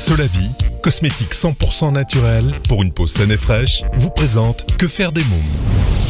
Solavi, cosmétique 100% naturel. Pour une peau saine et fraîche, vous présente Que faire des mômes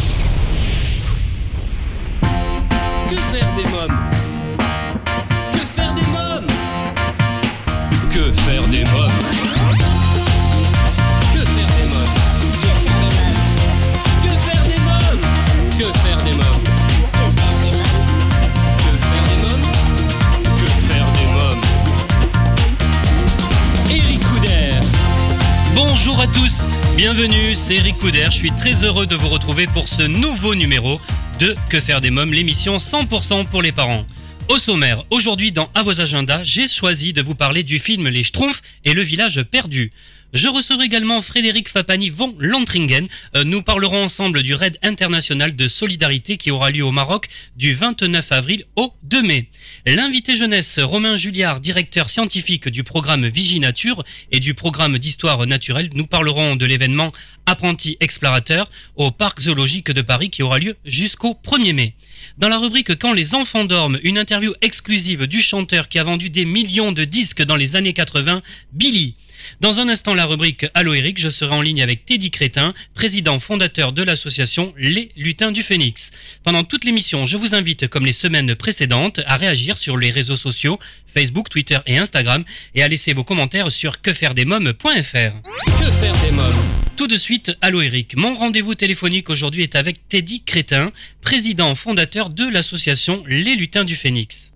bienvenue, c'est Eric Couder. Je suis très heureux de vous retrouver pour ce nouveau numéro de Que faire des mômes, l'émission 100% pour les parents. Au sommaire, aujourd'hui dans À vos agendas, j'ai choisi de vous parler du film Les Schtroumpfs et le village perdu. Je recevrai également Frédéric Fapani von Lantringen. Euh, nous parlerons ensemble du raid international de solidarité qui aura lieu au Maroc du 29 avril au 2 mai. L'invité jeunesse Romain Julliard, directeur scientifique du programme Viginature et du programme d'histoire naturelle, nous parlerons de l'événement Apprenti explorateur au parc zoologique de Paris qui aura lieu jusqu'au 1er mai. Dans la rubrique Quand les enfants dorment, une interview exclusive du chanteur qui a vendu des millions de disques dans les années 80, Billy. Dans un instant, la rubrique Allo Eric, je serai en ligne avec Teddy Crétin, président fondateur de l'association Les Lutins du Phénix. Pendant toute l'émission, je vous invite, comme les semaines précédentes, à réagir sur les réseaux sociaux, Facebook, Twitter et Instagram, et à laisser vos commentaires sur quefairedesmoms.fr. Que faire des mômes? Tout de suite, Allo Eric. Mon rendez-vous téléphonique aujourd'hui est avec Teddy Crétin, président fondateur de l'association Les Lutins du Phénix.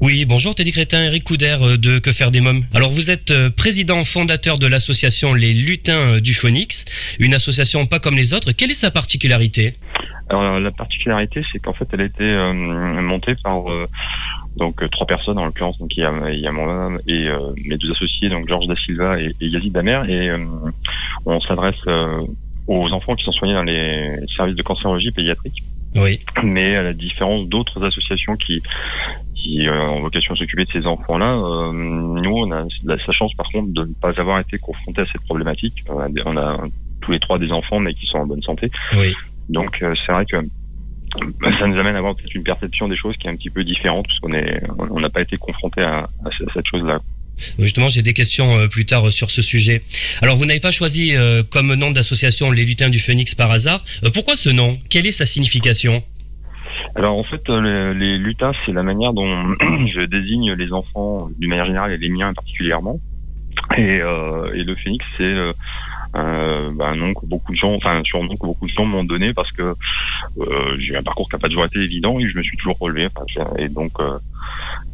Oui. Bonjour Teddy Crétin, Eric Couder euh, de Que faire des mômes. Alors vous êtes euh, président fondateur de l'association Les Lutins euh, du Phoenix, une association pas comme les autres. Quelle est sa particularité? Alors la particularité, c'est qu'en fait, elle a été euh, montée par euh, donc trois personnes en l'occurrence. Donc il y a, il y a moi et euh, mes deux associés, donc Georges da Silva et, et Yazid Damer, et on s'adresse aux enfants qui sont soignés dans les services de cancérologie pédiatrique. Oui. Mais à la différence d'autres associations qui qui euh, ont vocation à s'occuper de ces enfants-là, euh, nous on a la, la chance par contre de ne pas avoir été confrontés à cette problématique. On a, des- on a tous les trois des enfants mais qui sont en bonne santé. Oui. Donc euh, c'est vrai que bah, ça nous amène à avoir peut-être une perception des choses qui est un petit peu différente parce qu'on est on n'a pas été confronté à, à ce- cette chose-là. Justement, j'ai des questions plus tard sur ce sujet. Alors, vous n'avez pas choisi comme nom d'association Les Lutins du Phénix par hasard. Pourquoi ce nom? Quelle est sa signification? Alors en fait euh, les, les lutins c'est la manière dont je désigne les enfants d'une manière générale et les miens particulièrement. Et, euh, et le phénix c'est euh, euh, bah, un nom que beaucoup de gens, enfin un surnom que beaucoup de gens m'ont donné parce que euh, j'ai eu un parcours qui n'a pas toujours été évident et je me suis toujours relevé. Et donc euh,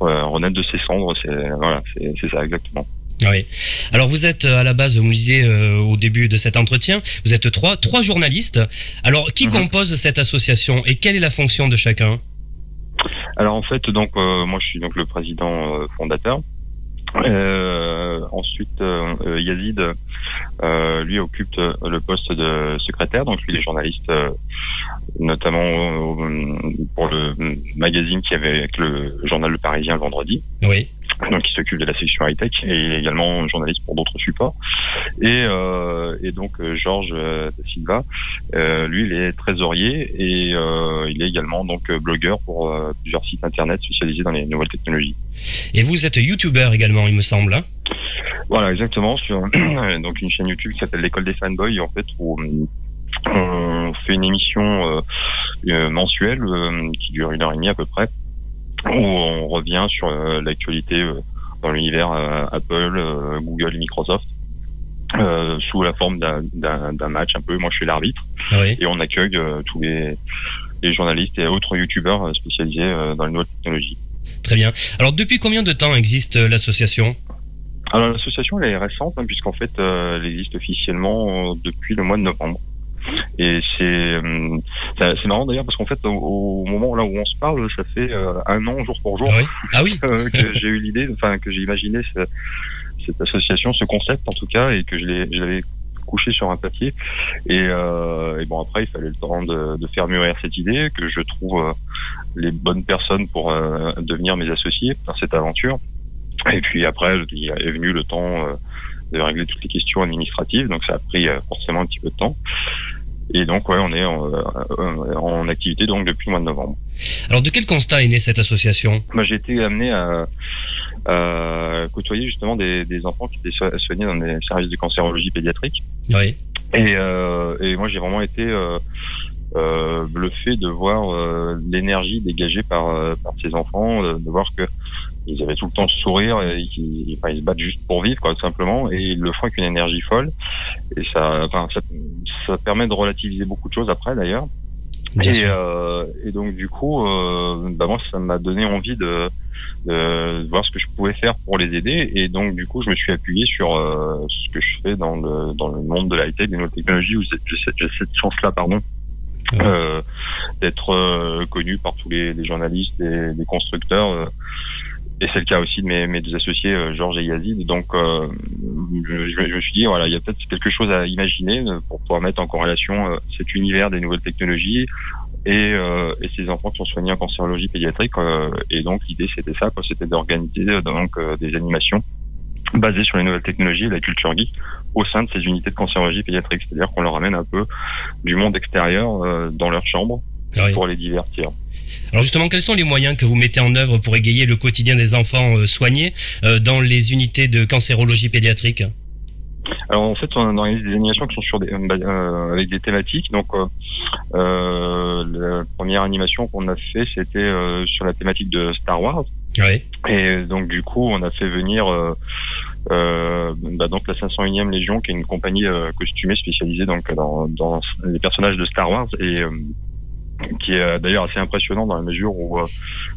renaître de ses cendres, c'est voilà, c'est ça exactement. Oui. Alors, vous êtes euh, à la base, vous me disiez euh, au début de cet entretien, vous êtes trois, trois journalistes. Alors, qui Mhm. compose cette association et quelle est la fonction de chacun? Alors en fait, donc euh, moi je suis donc le président euh, fondateur. Ensuite, Yazid, lui occupe le poste de secrétaire, donc lui il est journaliste, notamment pour le magazine qui avait avec le journal Le Parisien le vendredi. Oui. Donc il s'occupe de la section high tech et il est également journaliste pour d'autres supports. Et, euh, et donc euh, Georges euh, Silva, euh, lui il est trésorier et euh, il est également donc euh, blogueur pour plusieurs sites internet spécialisés dans les nouvelles technologies. Et vous êtes youtubeur également, il me semble. hein? Voilà exactement sur donc une chaîne YouTube qui s'appelle l'école des fanboys en fait où on fait une émission mensuelle euh, qui dure une heure et demie à peu près où on revient sur euh, l'actualité euh, dans l'univers euh, Apple, Google et Microsoft euh, sous la forme d'un- match un peu. Moi, je suis l'arbitre Oui. et on accueille euh, tous les, les journalistes et autres youtubeurs spécialisés euh, dans les nouvelles technologies. Très bien. Alors, depuis combien de temps existe l'association? Alors l'association elle est récente hein, puisqu'en fait elle existe officiellement depuis le mois de novembre. Et c'est euh, c'est marrant d'ailleurs parce qu'en fait au, au moment là où on se parle ça fait euh, un an jour pour jour Ah oui. Ah oui. euh, que j'ai eu l'idée, enfin que j'ai imaginé ce- cette association, ce concept en tout cas, et que je l'ai, je l'avais couché sur un papier. Et, euh, et bon après, il fallait le temps de, de faire mûrir cette idée, que je trouve euh, les bonnes personnes pour euh, devenir mes associés dans cette aventure. Et puis après, il est venu le temps euh, de régler toutes les questions administratives, donc ça a pris forcément un petit peu de temps. Et donc ouais, on est en, euh, en activité donc depuis le mois de novembre. Alors, de quel constat est née cette association? Moi, j'ai été amené à, euh, côtoyer justement des, des enfants qui étaient so- soignés dans des services de cancérologie pédiatrique. Oui. Et, euh, et moi, j'ai vraiment été euh, euh, bluffé de voir euh, l'énergie dégagée par, euh, par ces enfants, euh, de voir que ils avaient tout le temps le sourire et ils se battent juste pour vivre, quoi, tout simplement. Et ils le font avec une énergie folle. Et ça, enfin, ça, ça permet de relativiser beaucoup de choses après, d'ailleurs. Et, euh, et donc du coup, euh, bah moi, ça m'a donné envie de, de voir ce que je pouvais faire pour les aider. Et donc du coup, je me suis appuyé sur euh, ce que je fais dans le dans le monde de la high-tech, des nouvelles technologies, où j'ai cette, chance-là, pardon, Ouais. d'être connu par tous les, les journalistes et les constructeurs. Et c'est le cas aussi de mes, mes deux associés, euh, Georges et Yazid. Donc, euh, je, je me- suis dit, voilà, il y a peut-être quelque chose à imaginer euh, pour pouvoir mettre en corrélation cet univers des nouvelles technologies et, euh, et ces enfants qui sont soignés en cancérologie pédiatrique. euh, et donc, l'idée, c'était ça, quoi, c'était d'organiser donc des animations basées sur les nouvelles technologies et la culture geek au sein de ces unités de cancérologie pédiatrique. C'est-à-dire qu'on leur amène un peu du monde extérieur dans leur chambre Oui. pour les divertir. Alors justement, quels sont les moyens que vous mettez en œuvre pour égayer le quotidien des enfants euh, soignés euh, dans les unités de cancérologie pédiatrique? Alors en fait, on organise des animations qui sont sur des, euh, bah, avec des thématiques. Donc, euh, euh, la première animation qu'on a fait, c'était sur la thématique de Star Wars. Oui. Et donc du coup, on a fait venir bah, donc la 501e Légion, qui est une compagnie costumée spécialisée donc dans, dans les personnages de Star Wars et qui est euh, d'ailleurs assez impressionnant dans la mesure où euh,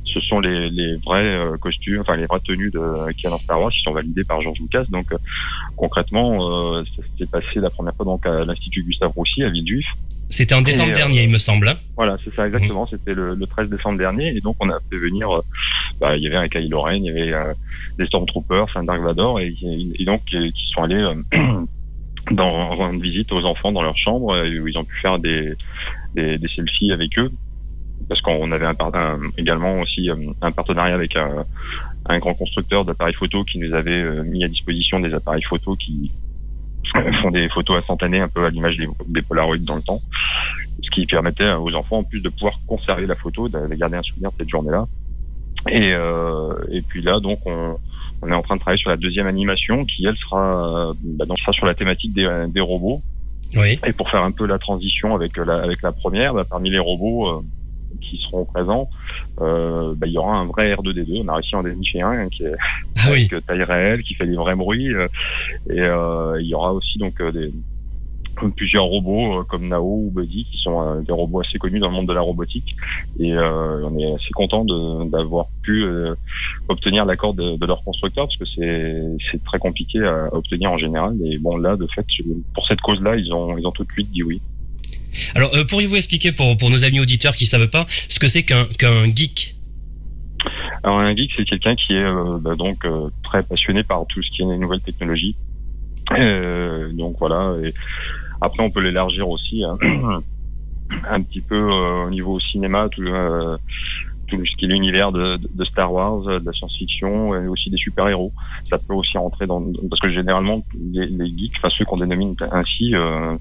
ce sont les, les vrais euh, costumes, enfin les vraies tenues de, y a dans Star Wars qui sont validées par George Lucas. Donc euh, concrètement, euh, ça s'est passé la première fois donc à l'Institut Gustave Roussy à Villejuif. C'était en décembre Et, euh, dernier, il me semble. hein. Voilà, c'est ça exactement. C'était le, le 13 décembre dernier, et donc on a fait venir. euh, bah, il y avait un Kylo Ren, il y avait euh, des Stormtroopers, un Dark Vador, et, et donc euh, qui sont allés dans rendre visite aux enfants dans leur chambre, euh, où ils ont pu faire des, des, des selfies avec eux, parce qu'on avait un, un- également aussi euh, un partenariat avec un, un grand constructeur d'appareils photo qui nous avait euh, mis à disposition des appareils photo qui font des photos instantanées un peu à l'image des, des Polaroids dans le temps ce qui permettait aux enfants en plus de pouvoir conserver la photo, de garder un souvenir de cette journée-là. Et, euh, et puis là, donc, on, on est en train de travailler sur la deuxième animation qui, elle, sera, euh, bah, donc, sera sur la thématique des, des robots. Oui. Et pour faire un peu la transition avec la, avec la première, bah, parmi les robots euh, qui seront présents, euh, bah, il y aura un vrai R2D2. On a réussi à en dénicher un hein, qui est Ah oui. avec taille réelle, qui fait des vrais bruits. euh, et euh, il y aura aussi donc euh, des plusieurs robots euh, comme Nao ou Buddy qui sont euh, des robots assez connus dans le monde de la robotique et euh, on est assez content d'avoir pu obtenir l'accord de, de leur constructeur parce que c'est très compliqué à obtenir en général et bon là de fait pour cette cause-là ils ont ils ont tout de suite dit oui. Alors, pourriez-vous expliquer pour, pour nos amis auditeurs qui ne savent pas ce que c'est qu'un qu'un geek? Alors un geek, c'est quelqu'un qui est euh, bah, donc euh, très passionné par tout ce qui est les nouvelles technologies. Euh, donc voilà. Et après, on peut l'élargir aussi hein, un petit peu euh, au niveau cinéma, tout, euh, tout ce qui est l'univers de, de Star Wars, euh, de la science-fiction, et aussi des super-héros. Ça peut aussi rentrer dans parce que généralement les, les geeks, enfin ceux qu'on dénomine ainsi, euh,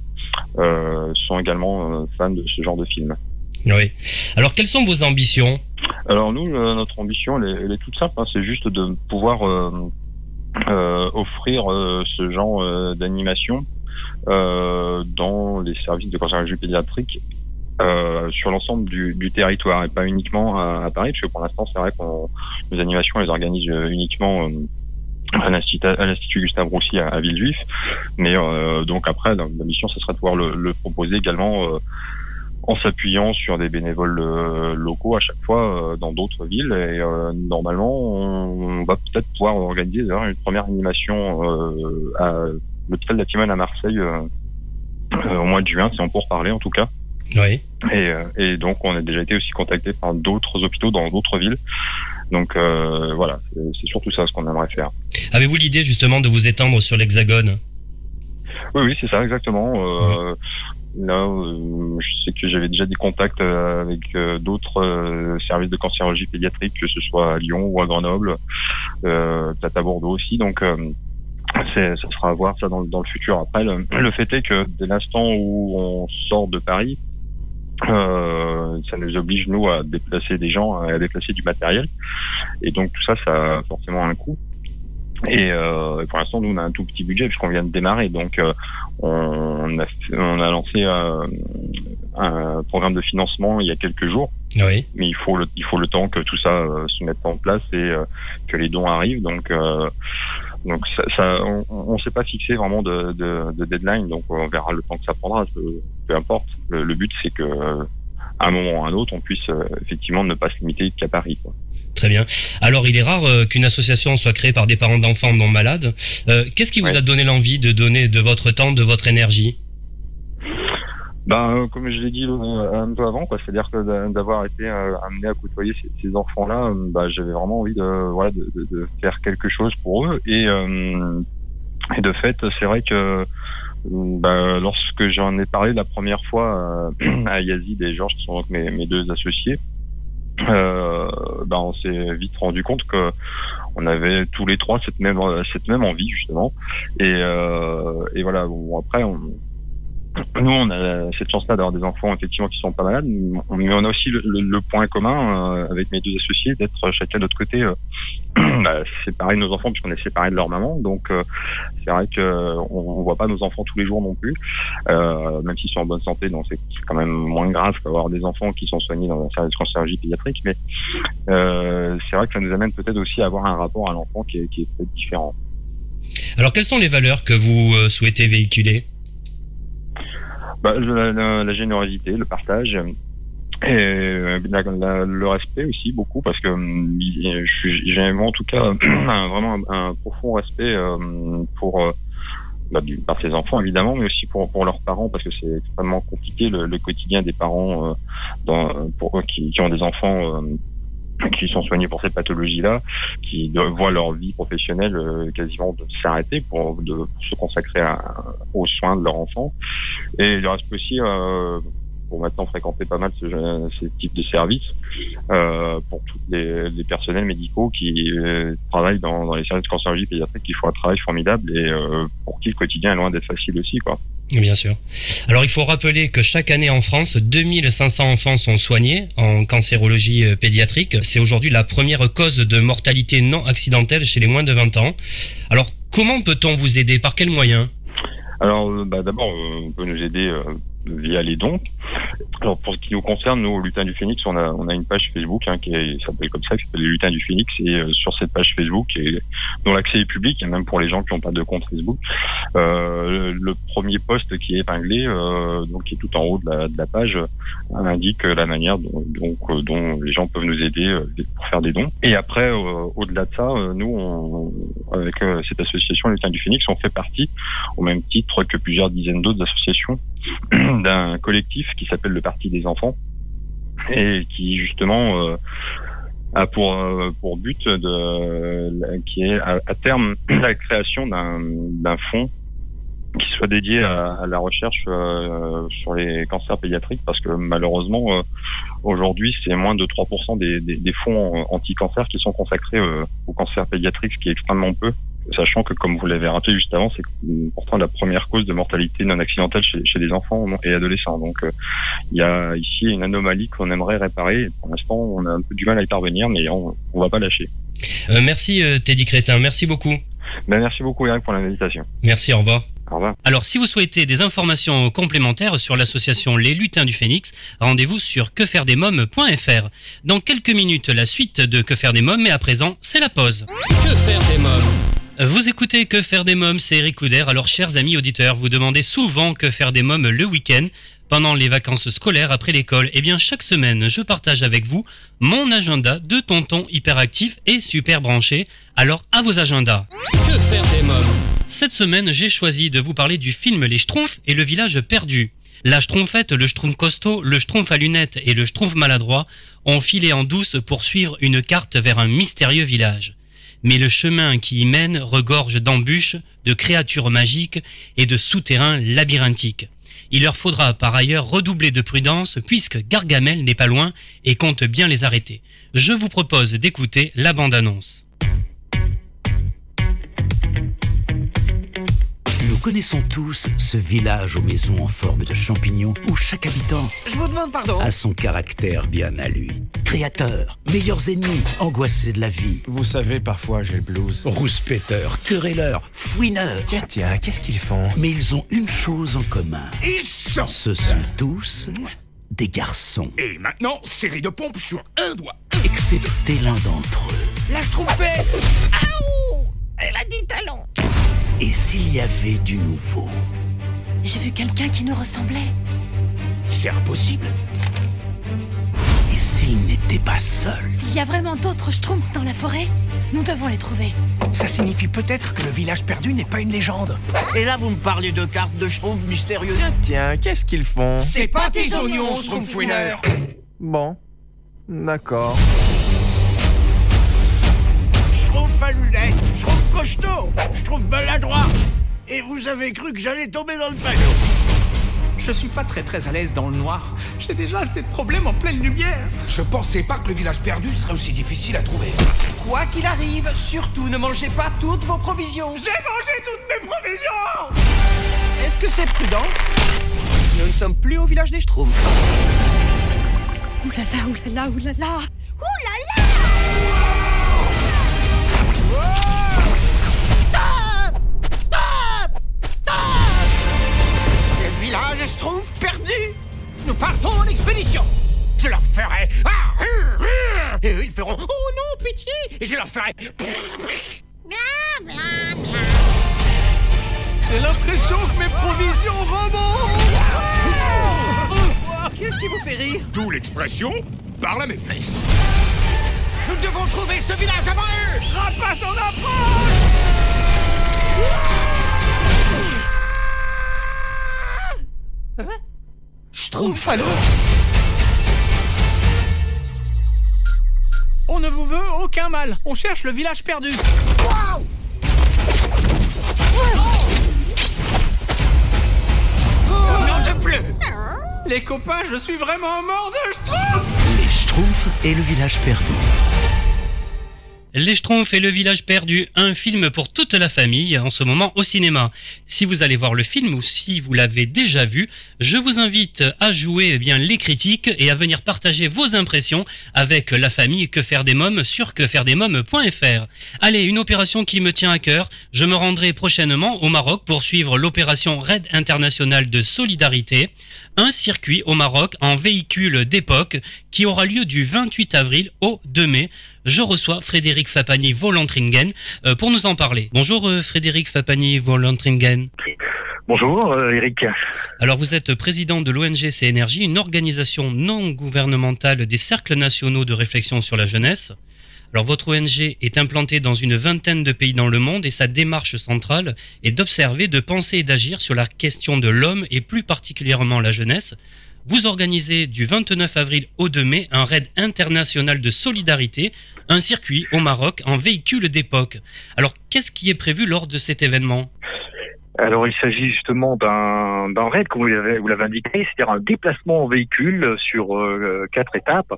euh, sont également fans de ce genre de film. Oui. Alors, quelles sont vos ambitions? Alors nous, notre ambition, elle est, elle est toute simple. hein. c'est juste de pouvoir euh, offrir ce genre d'animation dans les services de cancérologie pédiatrique euh, sur l'ensemble du, territoire et pas uniquement à, Paris, parce que pour l'instant, c'est vrai qu'on nos animations, elles organisent euh, uniquement euh, à l'Institut Gustave Roussy à, à Villejuif. Mais euh, donc après, la la mission, ce serait de pouvoir le, proposer également euh, en s'appuyant sur des bénévoles euh, locaux à chaque fois euh, dans d'autres villes. Et euh, normalement, on, on va peut-être pouvoir organiser d'ailleurs une première animation euh, à l'hôpital de la Timone à Marseille euh, euh, au mois de juin, c'est en pour parler en tout cas. Oui. Et, euh, et donc, on a déjà été aussi contacté par d'autres hôpitaux dans d'autres villes. Donc euh, voilà, c'est surtout ça ce qu'on aimerait faire. Avez-vous l'idée justement de vous étendre sur l'Hexagone? Oui, oui, c'est ça, exactement. Euh, Là, euh, je sais que j'avais déjà des contacts avec d'autres euh, services de cancérologie pédiatrique, que ce soit à Lyon ou à Grenoble, euh, peut-être à Bordeaux aussi. Donc, euh, c'est, ça sera à voir ça dans, le- dans le futur. Après, le, le fait est que dès l'instant où on sort de Paris, euh, ça nous oblige nous à déplacer des gens, à déplacer du matériel. Et donc tout ça, ça a forcément un coût. Et euh, pour l'instant, nous, on a un tout petit budget puisqu'on vient de démarrer. Donc, euh, on, a, on a lancé euh, un programme de financement il y a quelques jours. Oui. Mais il faut le, il faut le temps que tout ça euh, se mette en place et euh, que les dons arrivent. Donc, euh, donc ça, ça on ne s'est pas fixé vraiment de, de, de, deadline. Donc, on verra le temps que ça prendra. Peu, peu importe. Le, le but, c'est que à un moment ou à un autre, on puisse effectivement ne pas se limiter qu'à Paris. Quoi. Très bien. Alors, il est rare euh, qu'une association soit créée par des parents d'enfants non malades. Euh, Qu'est-ce qui vous Ouais. a donné l'envie de donner de votre temps, de votre énergie? Ben, euh, comme je l'ai dit euh, un peu avant, quoi, c'est-à-dire que d'a- d'avoir été euh, amené à côtoyer ces, enfants-là, bah, j'avais vraiment envie de, voilà, de, de, de faire quelque chose pour eux. Et, euh, et de fait, c'est vrai que bah, lorsque j'en ai parlé la première fois à Yazid et Georges, qui sont donc mes, deux associés, bah, on s'est vite rendu compte que on avait tous les trois cette même cette même envie justement. Et, euh, et voilà. Bon, après, on, nous, on a cette chance-là d'avoir des enfants effectivement qui sont pas malades, mais on a aussi le, point commun euh, avec mes deux associés d'être chacun de notre côté euh, bah, séparés de nos enfants puisqu'on est séparés de leur maman. Donc euh, c'est vrai que on, voit pas nos enfants tous les jours non plus, euh, même s'ils sont en bonne santé. Donc c'est quand même moins grave qu'avoir des enfants qui sont soignés dans un service de cancérologie pédiatrique. Mais c'est vrai que ça nous amène peut-être aussi à avoir un rapport à l'enfant qui est, qui est peut-être différent. Alors, quelles sont les valeurs que vous souhaitez véhiculer? Bah, la, la- la générosité, le partage. Et euh, le respect aussi beaucoup parce que suis- j'ai en tout cas un- vraiment un, profond respect euh, pour euh, bah, par ses enfants évidemment mais aussi pour pour leurs parents parce que c'est extrêmement compliqué le, le quotidien des parents euh, dans, pour qui, qui ont des enfants euh, qui sont soignés pour cette pathologie-là, qui voient leur vie professionnelle euh, quasiment s'arrêter pour, pour se consacrer à- aux soins de leur enfant. Et il reste aussi, euh, pour maintenant fréquenter pas mal ce, ce type de services, euh, pour tous les, les personnels médicaux qui euh, travaillent dans, dans les services de cancérologie pédiatrique, qui font un travail formidable et euh, pour qui le quotidien est loin d'être facile aussi. quoi. Bien sûr. Alors, il faut rappeler que chaque année en France, 2500 enfants sont soignés en cancérologie euh, pédiatrique. C'est aujourd'hui la première cause de mortalité non accidentelle chez les moins de 20 ans. Alors, comment peut-on vous aider? Par quels moyens? Alors, euh, bah, d'abord, on peut nous aider euh, via les dons. Alors, pour ce qui nous concerne, nous, au Lutin du Phénix, on a, on a une page Facebook hein, qui s'appelle comme ça, qui s'appelle les Lutins du Phénix. Et euh, sur cette page Facebook, et, dont l'accès est public, et même pour les gens qui n'ont pas de compte Facebook, euh, le, premier post qui est épinglé, euh, donc qui est tout en haut de la, de la page, euh, indique la manière dont, donc, euh, dont les gens peuvent nous aider euh, pour faire des dons. Et après, au-delà de ça, nous, on, avec cette association Les Lutins du Phénix, on fait partie au même titre que plusieurs dizaines d'autres associations d'un collectif qui s'appelle le Parti des enfants et qui justement euh, a pour euh, pour but de qui est à, terme la création d'un fonds qui soit dédié à, la recherche euh, sur les cancers pédiatriques parce que malheureusement aujourd'hui c'est moins de 3% des, des, des fonds anti-cancer qui sont consacrés au cancer pédiatrique ce qui est extrêmement peu sachant que, comme vous l'avez rappelé juste avant, c'est pourtant la première cause de mortalité non accidentelle chez, chez les enfants et adolescents. Donc, euh, il y a ici une anomalie qu'on aimerait réparer. Pour l'instant, on a un peu du mal à y parvenir, mais on, on va pas lâcher. Euh, merci euh, Teddy Crétin, merci beaucoup. Ben, merci beaucoup Eric pour l'invitation. Merci, au revoir. Au revoir. Alors, si vous souhaitez des informations complémentaires sur l'association Les Lutins du Phénix, rendez-vous sur quefairedesmoms.fr. Dans quelques minutes, la suite de Que faire des mômes, mais à présent, c'est la pause. Que faire des mômes? Vous écoutez Que faire des mômes, c'est Eric Couder. Alors, chers amis auditeurs, vous demandez souvent que faire des mômes le week-end, pendant les vacances scolaires après l'école. Eh bien, chaque semaine, je partage avec vous mon agenda de tonton hyperactif et super branché. Alors, à vos agendas. Que faire des mômes Cette semaine, j'ai choisi de vous parler du film Les Schtroumpfs et le village perdu. La Schtroumpfette, le Schtroumpf costaud, le Schtroumpf à lunettes et le Schtroumpf maladroit ont filé en douce pour suivre une carte vers un mystérieux village. Mais le chemin qui y mène regorge d'embûches, de créatures magiques et de souterrains labyrinthiques. Il leur faudra par ailleurs redoubler de prudence puisque Gargamel n'est pas loin et compte bien les arrêter. Je vous propose d'écouter la bande-annonce. Connaissons tous ce village aux maisons en forme de champignons où chaque habitant Je vous demande pardon. a son caractère bien à lui. Créateur, meilleurs ennemis, angoissés de la vie, Vous savez, parfois j'ai le blues. rouspéteurs, querelleurs, fouineurs. Tiens, tiens, qu'est-ce qu'ils font? Mais ils ont une chose en commun. Ils sont Ce sont tous des garçons, Et maintenant, série de pompes sur un doigt. excepté l'un d'entre eux. La schtroumpfette Aouh Elle a dit talent Et s'il y avait du nouveau? J'ai vu quelqu'un qui nous ressemblait. C'est impossible. Et s'il n'était pas seul? S'il y a vraiment d'autres schtroumpfs dans la forêt, nous devons les trouver. Ça signifie peut-être que le village perdu n'est pas une légende. Et là, vous me parlez de cartes de schtroumpfs mystérieux. Tiens, tiens, qu'est-ce qu'ils font? C'est pas tes oignons, Schtroumpfouineur Bon, d'accord. Schtroumpf à lunettes, costaud, schtroumpf maladroit. Et vous avez cru que j'allais tomber dans le panneau Je suis pas très très à l'aise dans le noir. J'ai déjà assez de problèmes en pleine lumière. Je pensais pas que le village perdu serait aussi difficile à trouver. Quoi qu'il arrive, surtout ne mangez pas toutes vos provisions. J'ai mangé toutes mes provisions Est-ce que c'est prudent? Nous ne sommes plus au village des Schtroumpfs. Ouh là là, ouh perdu. Nous partons en expédition. Je leur ferai... Ah, hum, hum. Et eux, ils feront... Oh non, pitié. Et je leur ferai... J'ai l'impression que mes provisions remontent. Qu'est-ce qui vous fait rire? D'où l'expression parle à mes fesses. Nous devons trouver ce village avant eux Rapace en approche Schtroumpf alors On ne vous veut aucun mal. On cherche le village perdu. Non de bleu Les copains, je suis vraiment mort de Schtroumpf Les Schtroumpfs et le village perdu. Les Schtroumpfs et le village perdu, un film pour toute la famille en ce moment au cinéma. Si vous allez voir le film ou si vous l'avez déjà vu, je vous invite à jouer eh bien les critiques et à venir partager vos impressions avec la famille Que faire des mômes sur quefairedesmômes.fr. Allez, une opération qui me tient à cœur. Je me rendrai prochainement au Maroc pour suivre l'opération Raid International de Solidarité, un circuit au Maroc en véhicule d'époque qui aura lieu du 28 avril au 2 mai. Je reçois Frédéric Fapani Volantringen euh, pour nous en parler. Bonjour euh, Frédéric Fapani Volantringen. Bonjour euh, Eric. Alors vous êtes président de l'ONG CNRJ, une organisation non gouvernementale des cercles nationaux de réflexion sur la jeunesse. Alors votre ONG est implantée dans une vingtaine de pays dans le monde et sa démarche centrale est d'observer, de penser et d'agir sur la question de l'homme et plus particulièrement la jeunesse. Vous organisez du 29 avril au 2 mai un raid international de solidarité, un circuit au Maroc en véhicule d'époque. Alors qu'est-ce qui est prévu lors de cet événement? Alors, il s'agit justement d'un raid, comme vous l'avez vous l'avez indiqué, c'est-à-dire un déplacement en véhicule sur euh, quatre étapes,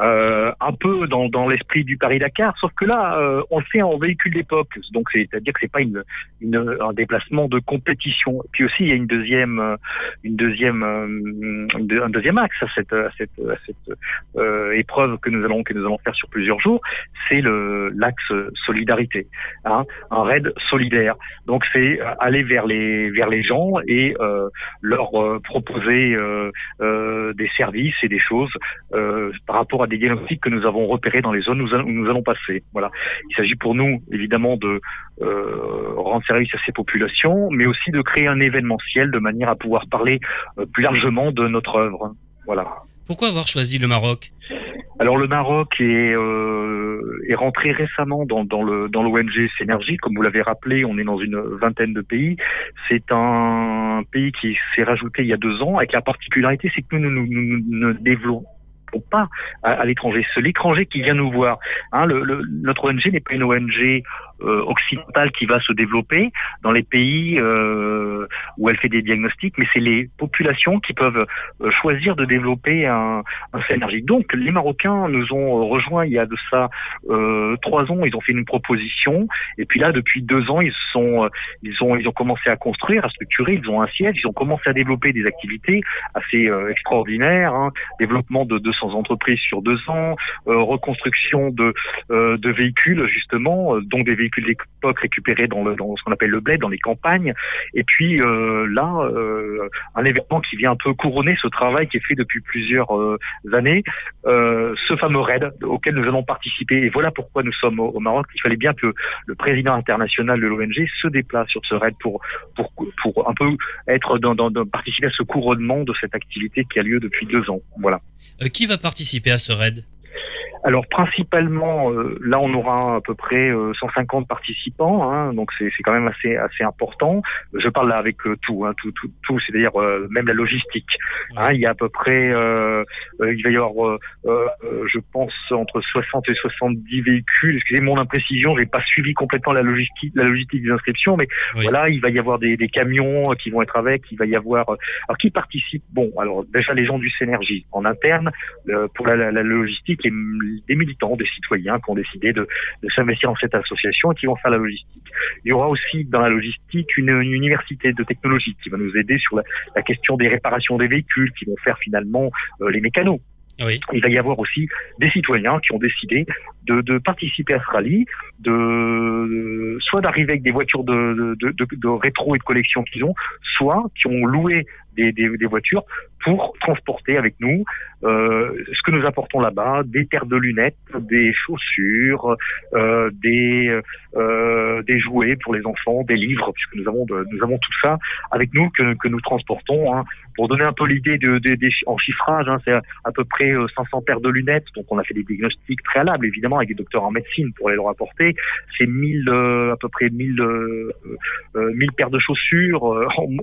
euh, un peu dans, dans l'esprit du Paris-Dakar, sauf que là, euh, on le fait en véhicule d'époque, donc c'est-à-dire que c'est pas une, une, un déplacement de compétition. Puis aussi, il y a une deuxième, euh, une deuxième, euh, un deuxième axe à cette, à cette, à cette euh, épreuve que nous allons que nous allons faire sur plusieurs jours, c'est le l'axe solidarité, hein, un raid solidaire. Donc c'est euh, aller vers les vers les gens et leur proposer des services et des choses par rapport à des diagnostics que nous avons repérés dans les zones où nous allons, passer. Voilà. Il s'agit pour nous évidemment de euh, rendre service à ces populations, mais aussi de créer un événementiel de manière à pouvoir parler euh, plus largement de notre œuvre. Voilà. Pourquoi avoir choisi le Maroc? Alors le Maroc est, euh, est rentré récemment dans, dans le dans l'ONG Synergie, comme vous l'avez rappelé, on est dans une vingtaine de pays. C'est un pays qui s'est rajouté il y a deux ans, avec la particularité, c'est que nous nous, nous, nous ne développons pas à, l'étranger. C'est l'étranger qui vient nous voir. Hein, le, notre ONG n'est pas une ONG occidentale qui va se développer dans les pays euh, où elle fait des diagnostics, mais c'est les populations qui peuvent euh, choisir de développer un, un énergie. Donc les Marocains nous ont rejoints il y a de ça euh, trois ans, ils ont fait une proposition, et puis là depuis deux ans ils sont ils ont ils ont commencé à construire, à structurer, ils ont un siège, ils ont commencé à développer des activités assez extraordinaires, hein, développement de 200 entreprises sur deux ans, reconstruction de de véhicules justement, dont des véhicules d'époque récupérés dans, ce qu'on appelle le bled, dans les campagnes. Et puis euh, là, euh, un événement qui vient un peu couronner ce travail qui est fait depuis plusieurs euh, années, ce fameux raid auquel nous allons participer. Et voilà pourquoi nous sommes au, Maroc. Il fallait bien que le président international de l'ONG se déplace sur ce raid pour un peu être dans, participer à ce couronnement de cette activité qui a lieu depuis deux ans. Voilà. qui va participer à ce raid? Alors principalement, euh, là on aura à peu près 150 euh, participants, hein, donc c'est quand même assez assez important. Je parle là avec euh, tout, hein, tout, tout, tout c'est-à-dire même la logistique. Hein, il y a à peu près, il va y avoir, je pense entre 60 et 70 véhicules. Excusez mon imprécision, j'ai pas suivi complètement la logistique, la logistique des inscriptions, mais voilà, il va y avoir des, des, camions qui vont être avec. Il va y avoir, alors qui participe? Bon, alors déjà les gens du Synergie en interne pour la, la, la logistique des militants, des citoyens qui ont décidé de, s'investir dans cette association et qui vont faire la logistique. Il y aura aussi dans la logistique une, université de technologie qui va nous aider sur la, question des réparations des véhicules, qui vont faire finalement euh, les mécanos. Il va y avoir aussi des citoyens qui ont décidé de, participer à ce rallye, de soit d'arriver avec des voitures de, de, rétro et de collection qu'ils ont, soit qui ont loué des, voitures pour transporter avec nous euh, ce que nous apportons là-bas, des paires de lunettes, des chaussures, euh, des euh, des jouets pour les enfants, des livres, puisque nous avons nous avons tout ça avec nous que, que nous transportons. Hein. Pour donner un peu l'idée de, en chiffrage, hein, c'est à peu près 500 paires de lunettes, donc on a fait des diagnostics préalables évidemment avec des docteurs en médecine pour les leur apporter. C'est 1000 à peu près 1000 1000 paires de chaussures. on,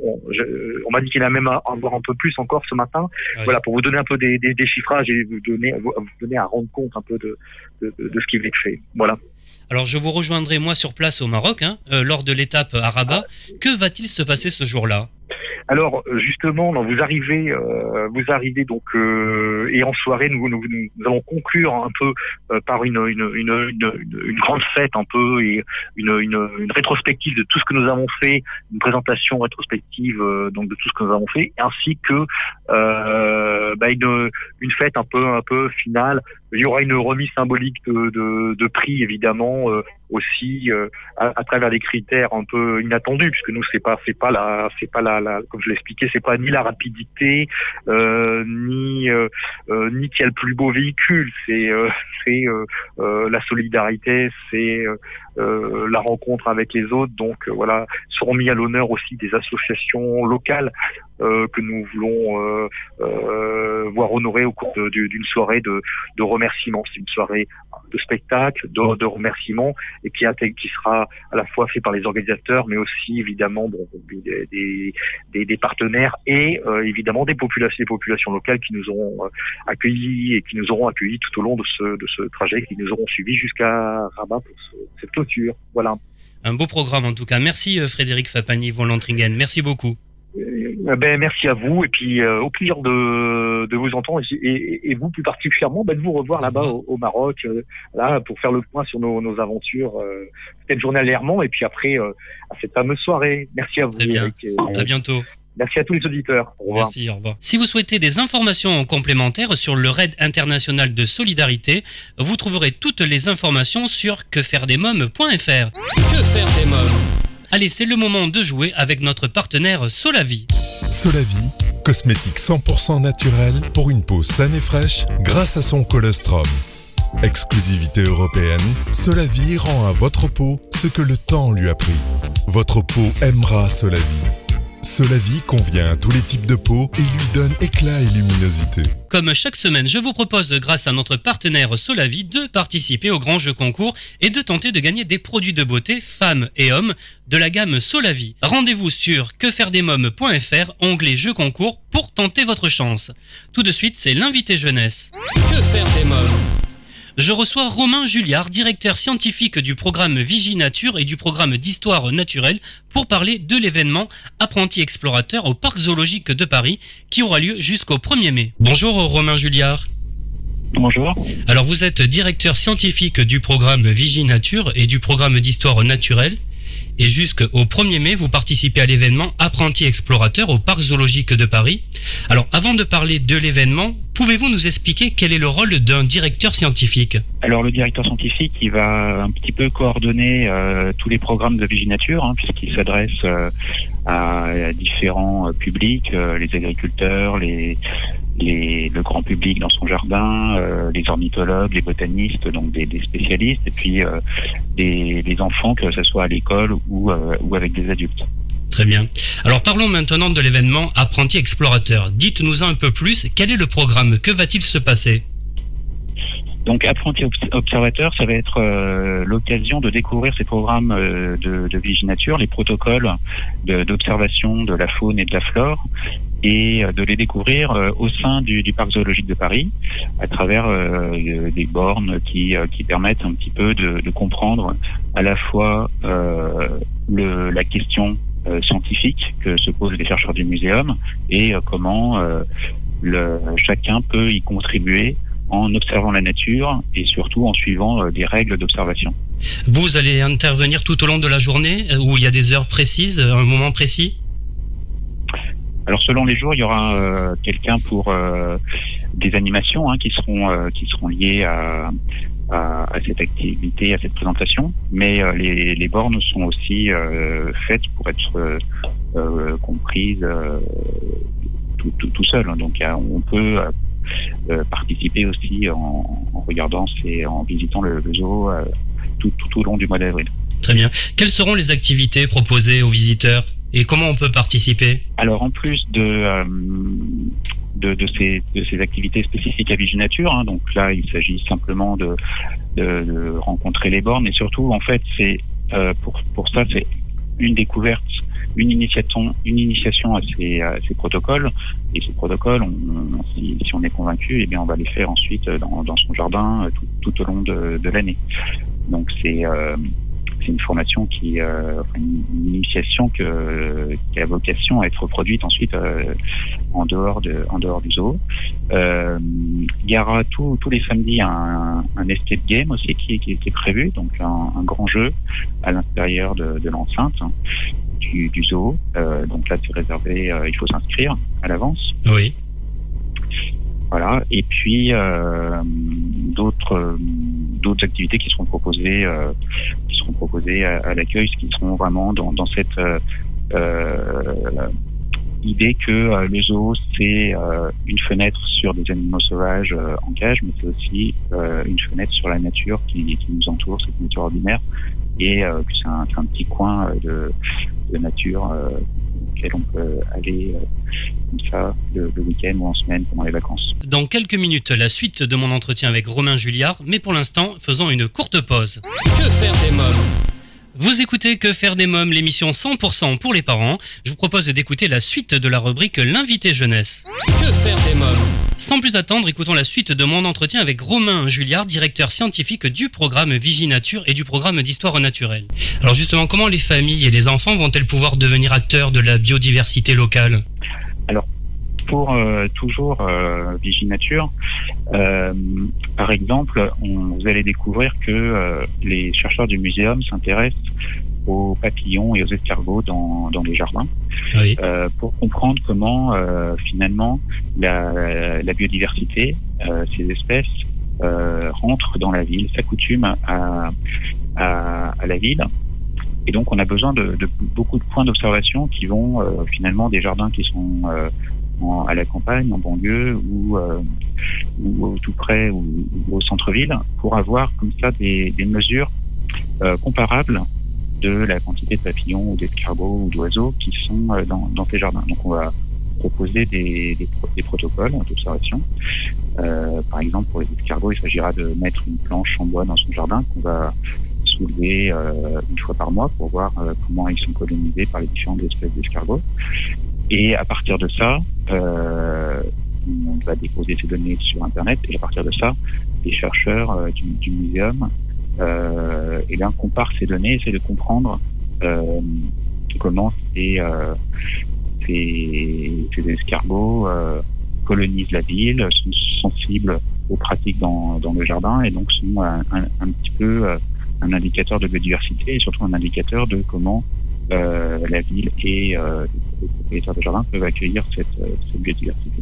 on m'a dit qu'il y en a même à avoir un peu plus encore ce matin. Voilà, pour vous donner un peu des, des, chiffrages et vous donner, vous donner à rendre compte un peu de, de, de ce qui va être fait. Voilà. Alors je vous rejoindrai moi sur place au Maroc, hein, euh, lors de l'étape à Rabat. Que va-t-il se passer ce jour-là? Alors justement, vous arrivez, euh, vous arrivez donc euh, et en soirée, nous, allons conclure un peu euh, par une, une, une, une, grande fête un peu et une, une, rétrospective de tout ce que nous avons fait, une présentation rétrospective donc de tout ce que nous avons fait, ainsi que bah, une, une fête un peu un peu finale. Il y aura une remise symbolique de, de, de prix évidemment aussi à, à, travers des critères un peu inattendus puisque nous c'est pas c'est pas la c'est pas la, la comme je l'expliquais, c'est pas ni la rapidité, euh, ni euh, euh, ni qui a le plus beau véhicule, c'est c'est la solidarité, c'est la rencontre avec les autres. Donc voilà, seront mis à l'honneur aussi des associations locales euh, que nous voulons euh, euh, voir honorer au cours d'une soirée de remerciements. C'est une soirée de spectacle, de, remerciements, et qui, qui sera à la fois fait par les organisateurs, mais aussi évidemment des, partenaires et évidemment des populations, locales qui nous ont accueillis et qui nous auront accueillis tout au long de ce, de ce trajet, qui nous auront suivis jusqu'à Rabat pour cette clôture. Voilà. Un beau programme en tout cas. Merci Frédéric Fapani Volantringen. Merci beaucoup. Euh, ben, merci à vous et puis euh, au plaisir de, de vous entendre et, et, vous plus particulièrement ben, de vous revoir là-bas au, Maroc euh, là pour faire le point sur nos, nos aventures peut-être journalièrement et puis après à cette fameuse soirée. Merci à vous. Bien. à bientôt. Merci à tous les auditeurs. Au revoir. Merci, au revoir. Si vous souhaitez des informations complémentaires sur le RAID international de solidarité, vous trouverez toutes les informations sur quefairedesmoms.fr. Que faire des mômes? Allez, c'est le moment de jouer avec notre partenaire Solavi. Solavi, cosmétique 100% naturel pour une peau saine et fraîche grâce à son colostrum. Exclusivité européenne, Solavi rend à votre peau ce que le temps lui a pris. Votre peau aimera Solavi. Solavi convient à tous les types de peau et lui donne éclat et luminosité. Comme chaque semaine, je vous propose, grâce à notre partenaire Solavi, de participer au grand jeu concours et de tenter de gagner des produits de beauté, femmes et hommes, de la gamme Solavi. Rendez-vous sur quefairedesmoms.fr, onglet jeu concours, pour tenter votre chance. Tout de suite, c'est l'invité jeunesse. Que faire des mômes? Je reçois Romain Julliard, directeur scientifique du programme Viginature et du programme d'histoire naturelle pour parler de l'événement Apprenti explorateur au Parc zoologique de Paris qui aura lieu jusqu'au 1er mai. Bonjour Romain Julliard. Bonjour. Alors vous êtes directeur scientifique du programme Viginature et du programme d'histoire naturelle et jusqu'au 1er mai, vous participez à l'événement Apprenti explorateur au Parc zoologique de Paris. Alors, avant de parler de l'événement, pouvez-vous nous expliquer quel est le rôle d'un directeur scientifique? Alors, le directeur scientifique, il va un petit peu coordonner euh, tous les programmes de Viginature, hein, puisqu'il s'adresse euh, à, différents euh, publics, les agriculteurs, les, les, le grand public dans son jardin, euh, les ornithologues, les botanistes, donc des, des spécialistes, et puis euh, des, des, enfants, que ce soit à l'école ou, euh, ou avec des adultes. Très bien. Alors parlons maintenant de l'événement Apprenti Explorateur. Dites-nous un peu plus, quel est le programme? Que va-t-il se passer? Donc apprenti observateur, ça va être euh, l'occasion de découvrir ces programmes euh, de, de Viginature, les protocoles d'observation de, la faune et de la flore, et euh, de les découvrir au sein du, du, parc zoologique de Paris, à travers des bornes qui, qui permettent un petit peu de, de comprendre à la fois le, la question scientifique que se posent les chercheurs du muséum et comment le, chacun peut y contribuer en observant la nature et surtout en suivant euh, des règles d'observation. Vous allez intervenir tout au long de la journée euh, où il y a des heures précises, un moment précis? Alors selon les jours, il y aura euh, quelqu'un pour des animations hein, qui seront qui seront liées à, cette activité, à cette présentation. Mais les, bornes sont aussi faites pour être comprises tout, tout, seul. Donc on peut euh, participer aussi en, regardant et en visitant le, le zoo euh, tout, tout au long du mois d'avril. Très bien. Quelles seront les activités proposées aux visiteurs? Et comment on peut participer Alors en plus de, euh, de, ces, de, ces, activités spécifiques à Viginature, hein, donc là il s'agit simplement de, de, rencontrer les bornes et surtout en fait c'est euh, pour, pour ça c'est une découverte une initiation, une initiation à ces, ces protocoles. Et ces protocoles, si, on est convaincu, eh bien, on va les faire ensuite dans, dans son jardin tout, tout, au long de, de l'année. Donc c'est euh, c'est une formation qui, euh, une, initiation que, qui a vocation à être reproduite ensuite euh, en dehors de, en dehors du zoo. Euh, il y aura tous les samedis un, un escape game aussi qui, qui était prévu, donc un, un grand jeu à l'intérieur de, de l'enceinte du, du zoo. Euh, donc là, c'est réservé, euh, il faut s'inscrire à l'avance. Oui. Voilà. Et puis euh, d'autres d'autres activités qui seront proposées euh, qui seront proposées à, à l'accueil, qui seront vraiment dans, dans cette euh, idée que euh, le zoo c'est une fenêtre sur des animaux sauvages en cage, mais c'est aussi une fenêtre sur la nature qui, qui nous entoure, cette nature ordinaire, et que c'est un, un, petit coin de, de nature euh, auquel on peut aller euh, comme ça le, le week-end ou en semaine pendant les vacances. Dans quelques minutes, la suite de mon entretien avec Romain Julliard, mais pour l'instant, faisons une courte pause. Que faire des mômes? Vous écoutez Que faire des mômes, l'émission 100% pour les parents. Je vous propose d'écouter la suite de la rubrique L'invité jeunesse. Que faire des mômes? Sans plus attendre, écoutons la suite de mon entretien avec Romain Julliard, directeur scientifique du programme Viginature et du programme d'histoire naturelle. Alors justement, comment les familles et les enfants vont-elles pouvoir devenir acteurs de la biodiversité locale? Alors, pour euh, toujours euh, Viginature, euh, par exemple, on, vous allez découvrir que euh, les chercheurs du muséum s'intéressent aux papillons et aux escargots dans, dans les jardins oui. euh, pour comprendre comment euh, finalement la, la biodiversité, euh, ces espèces euh, rentrent dans la ville, s'accoutument à, à, à, la ville. Et donc on a besoin de, de beaucoup de points d'observation qui vont euh, finalement des jardins qui sont en, à la campagne, en banlieue ou, euh, ou tout près ou, ou au centre-ville pour avoir comme ça des, des mesures euh, comparables de la quantité de papillons ou d'escargots ou d'oiseaux qui sont euh, dans, dans ces jardins. Donc on va proposer des, des, des protocoles d'observation. Euh, par exemple, pour les escargots, il s'agira de mettre une planche en bois dans son jardin qu'on va soulever euh, une fois par mois pour voir euh, comment ils sont colonisés par les différentes espèces d'escargots. Et à partir de ça, euh, on va déposer ces données sur Internet et à partir de ça, les chercheurs du, du, muséum et bien, comparent ces données, essaient de comprendre comment ces, ces, escargots colonisent la ville, sont sensibles aux pratiques dans, dans le jardin et donc sont un, petit peu un indicateur de biodiversité et surtout un indicateur de comment euh, la ville et euh, les propriétaires de jardin peuvent accueillir cette, euh, cette biodiversité.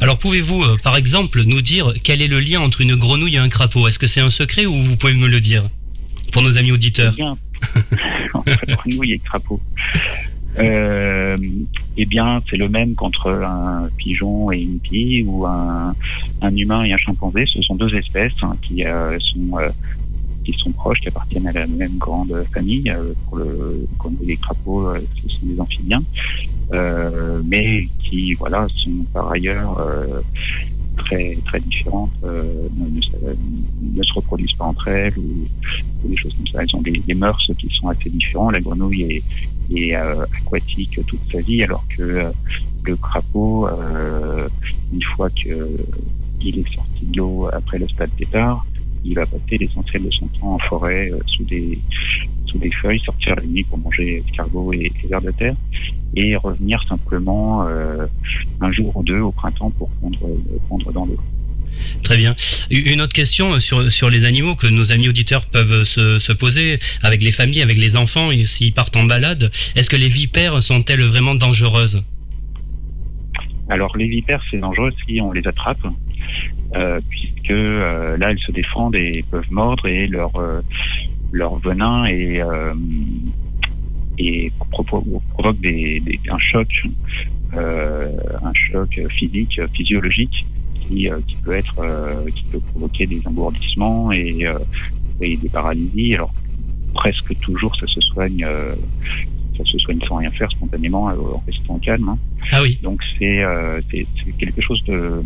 Alors pouvez-vous, euh, par exemple, nous dire quel est le lien entre une grenouille et un crapaud? Est-ce que c'est un secret ou vous pouvez me le dire pour nos amis auditeurs? Eh entre grenouille et crapaud. Euh, eh bien, c'est le même qu'entre un pigeon et une pie ou un, un humain et un chimpanzé. Ce sont deux espèces hein, qui euh, sont euh, qui sont proches, qui appartiennent à la même grande famille. Euh, pour le et les crapauds, euh, ce sont des amphibiens, euh, mais qui voilà sont par ailleurs très très différentes, ne, se reproduisent pas entre elles ou, des choses comme ça. Elles ont des, des mœurs qui sont assez différents. La grenouille est, aquatique toute sa vie, alors que le crapaud, une fois que il est sorti de l'eau après le stade pétard, il va passer l'essentiel de son temps en forêt euh, sous des sous des feuilles, sortir la nuit pour manger escargots et, et vers de terre, et revenir simplement euh, un jour ou deux au printemps pour pondre, pondre dans l'eau. Très bien. Une autre question sur, sur les animaux que nos amis auditeurs peuvent se, se poser avec les familles, avec les enfants, s'ils partent en balade. Est-ce que les vipères sont-elles vraiment dangereuses? Alors les vipères, c'est dangereux si on les attrape, euh, puisque euh, là, elles se défendent et peuvent mordre et leur, euh, leur venin est, euh, et provoque des, des, un choc, euh, un choc physique, physiologique qui, euh, qui peut être, euh, qui peut provoquer des engourdissements et, euh, et des paralysies. Alors presque toujours, ça se soigne. ça se soigne sans rien faire spontanément en restant calme. Hein. Ah oui. Donc c'est c'est quelque chose de euh,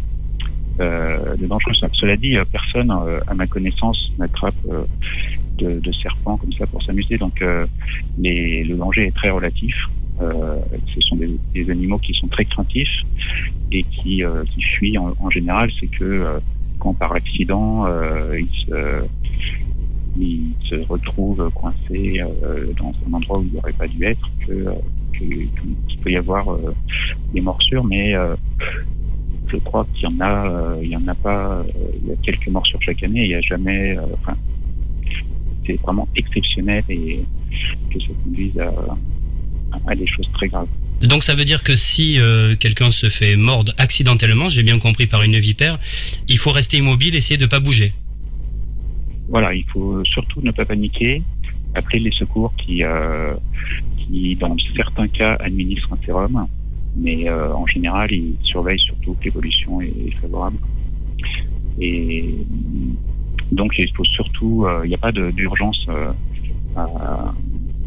de dangereux. Cela dit, personne, euh, à ma connaissance, n'attrape euh, de, serpents comme ça pour s'amuser. Donc, le danger est très relatif. ce sont des, animaux qui sont très craintifs et qui, fuient en, général. C'est que quand par accident ils se ils retrouvent coincés euh, dans un endroit où il n'aurait pas dû être, qu'il peut y avoir euh, des morsures, mais euh, je crois qu'il y en a, euh, il y en a pas, il y a quelques morsures chaque année, il n'y a jamais, enfin, c'est vraiment exceptionnel et que ça conduise à, à des choses très graves. Donc ça veut dire que si euh, quelqu'un se fait mordre accidentellement, j'ai bien compris par une vipère, il faut rester immobile, essayer de pas bouger. Voilà, il faut surtout ne pas paniquer, appeler les secours qui, euh, qui dans certains cas administrent un sérum, mais euh, en général ils surveillent surtout que l'évolution est favorable. Et donc il faut surtout, il n'y a pas d'urgence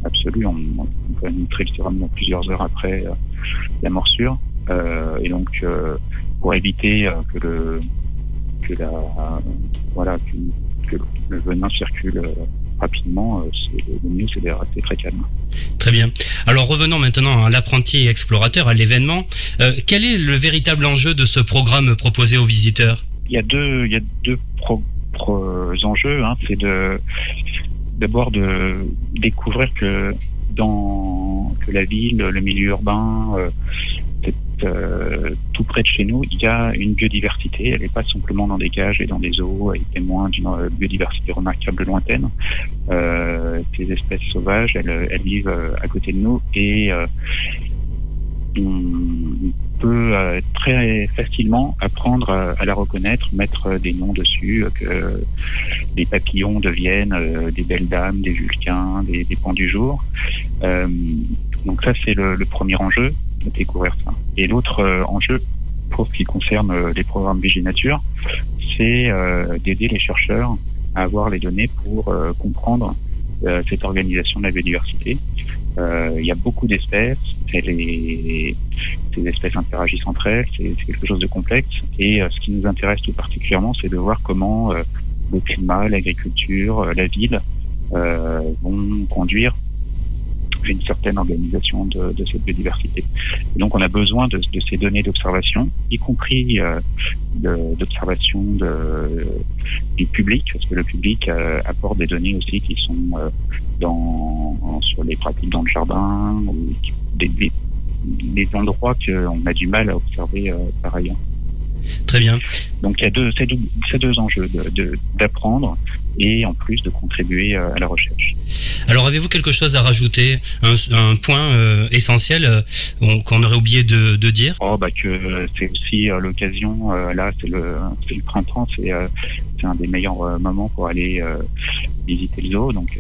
absolue. On, peut administrer le sérum plusieurs heures après euh, la morsure. Euh, et donc, euh, pour éviter que le que la voilà que le venin circule rapidement, le mieux c'est de très calme. Très bien. Alors revenons maintenant à l'apprenti explorateur, à l'événement. Euh, quel est le véritable enjeu de ce programme proposé aux visiteurs? Il y a deux, il y a deux pro, pro enjeux. Hein. C'est de d'abord de découvrir que dans que la ville, le milieu urbain, euh, euh, tout près de chez nous, il y a une biodiversité. Elle n'est pas simplement dans des cages et dans des eaux, elle est témoin d'une biodiversité remarquable lointaine. Euh, ces espèces sauvages, elles, vivent à côté de nous et on peut euh, très facilement apprendre à la reconnaître, mettre des noms dessus, que des papillons deviennent euh, des belles dames, des vulcains, des, des pans du jour. Euh, donc ça, c'est le, premier enjeu, découvrir ça. Et l'autre euh, enjeu, pour ce qui concerne euh, les programmes Viginature, c'est d'aider les chercheurs à avoir les données pour comprendre cette organisation de la biodiversité. Euh, il y a beaucoup d'espèces, ces espèces interagissent entre elles, c'est quelque chose de complexe. Et euh, ce qui nous intéresse tout particulièrement, c'est de voir comment euh, le climat, l'agriculture, la ville vont conduire une certaine organisation de, cette biodiversité. Donc on a besoin de, ces données d'observation, y compris euh, d'observation du public, parce que le public euh, apporte des données aussi qui sont euh, dans, sur les pratiques dans le jardin, ou des, des, des endroits qu'on a du mal à observer euh, par ailleurs. Très bien. Donc il y a deux, ces, deux, ces deux enjeux d'apprendre de, et en plus de contribuer euh, à la recherche. Alors avez-vous quelque chose à rajouter, un, un point euh, essentiel euh, qu'on aurait oublié de, de, dire? Oh bah que c'est aussi euh, l'occasion. là c'est le, le printemps, c'est un des meilleurs moments pour aller visiter le zoo. Donc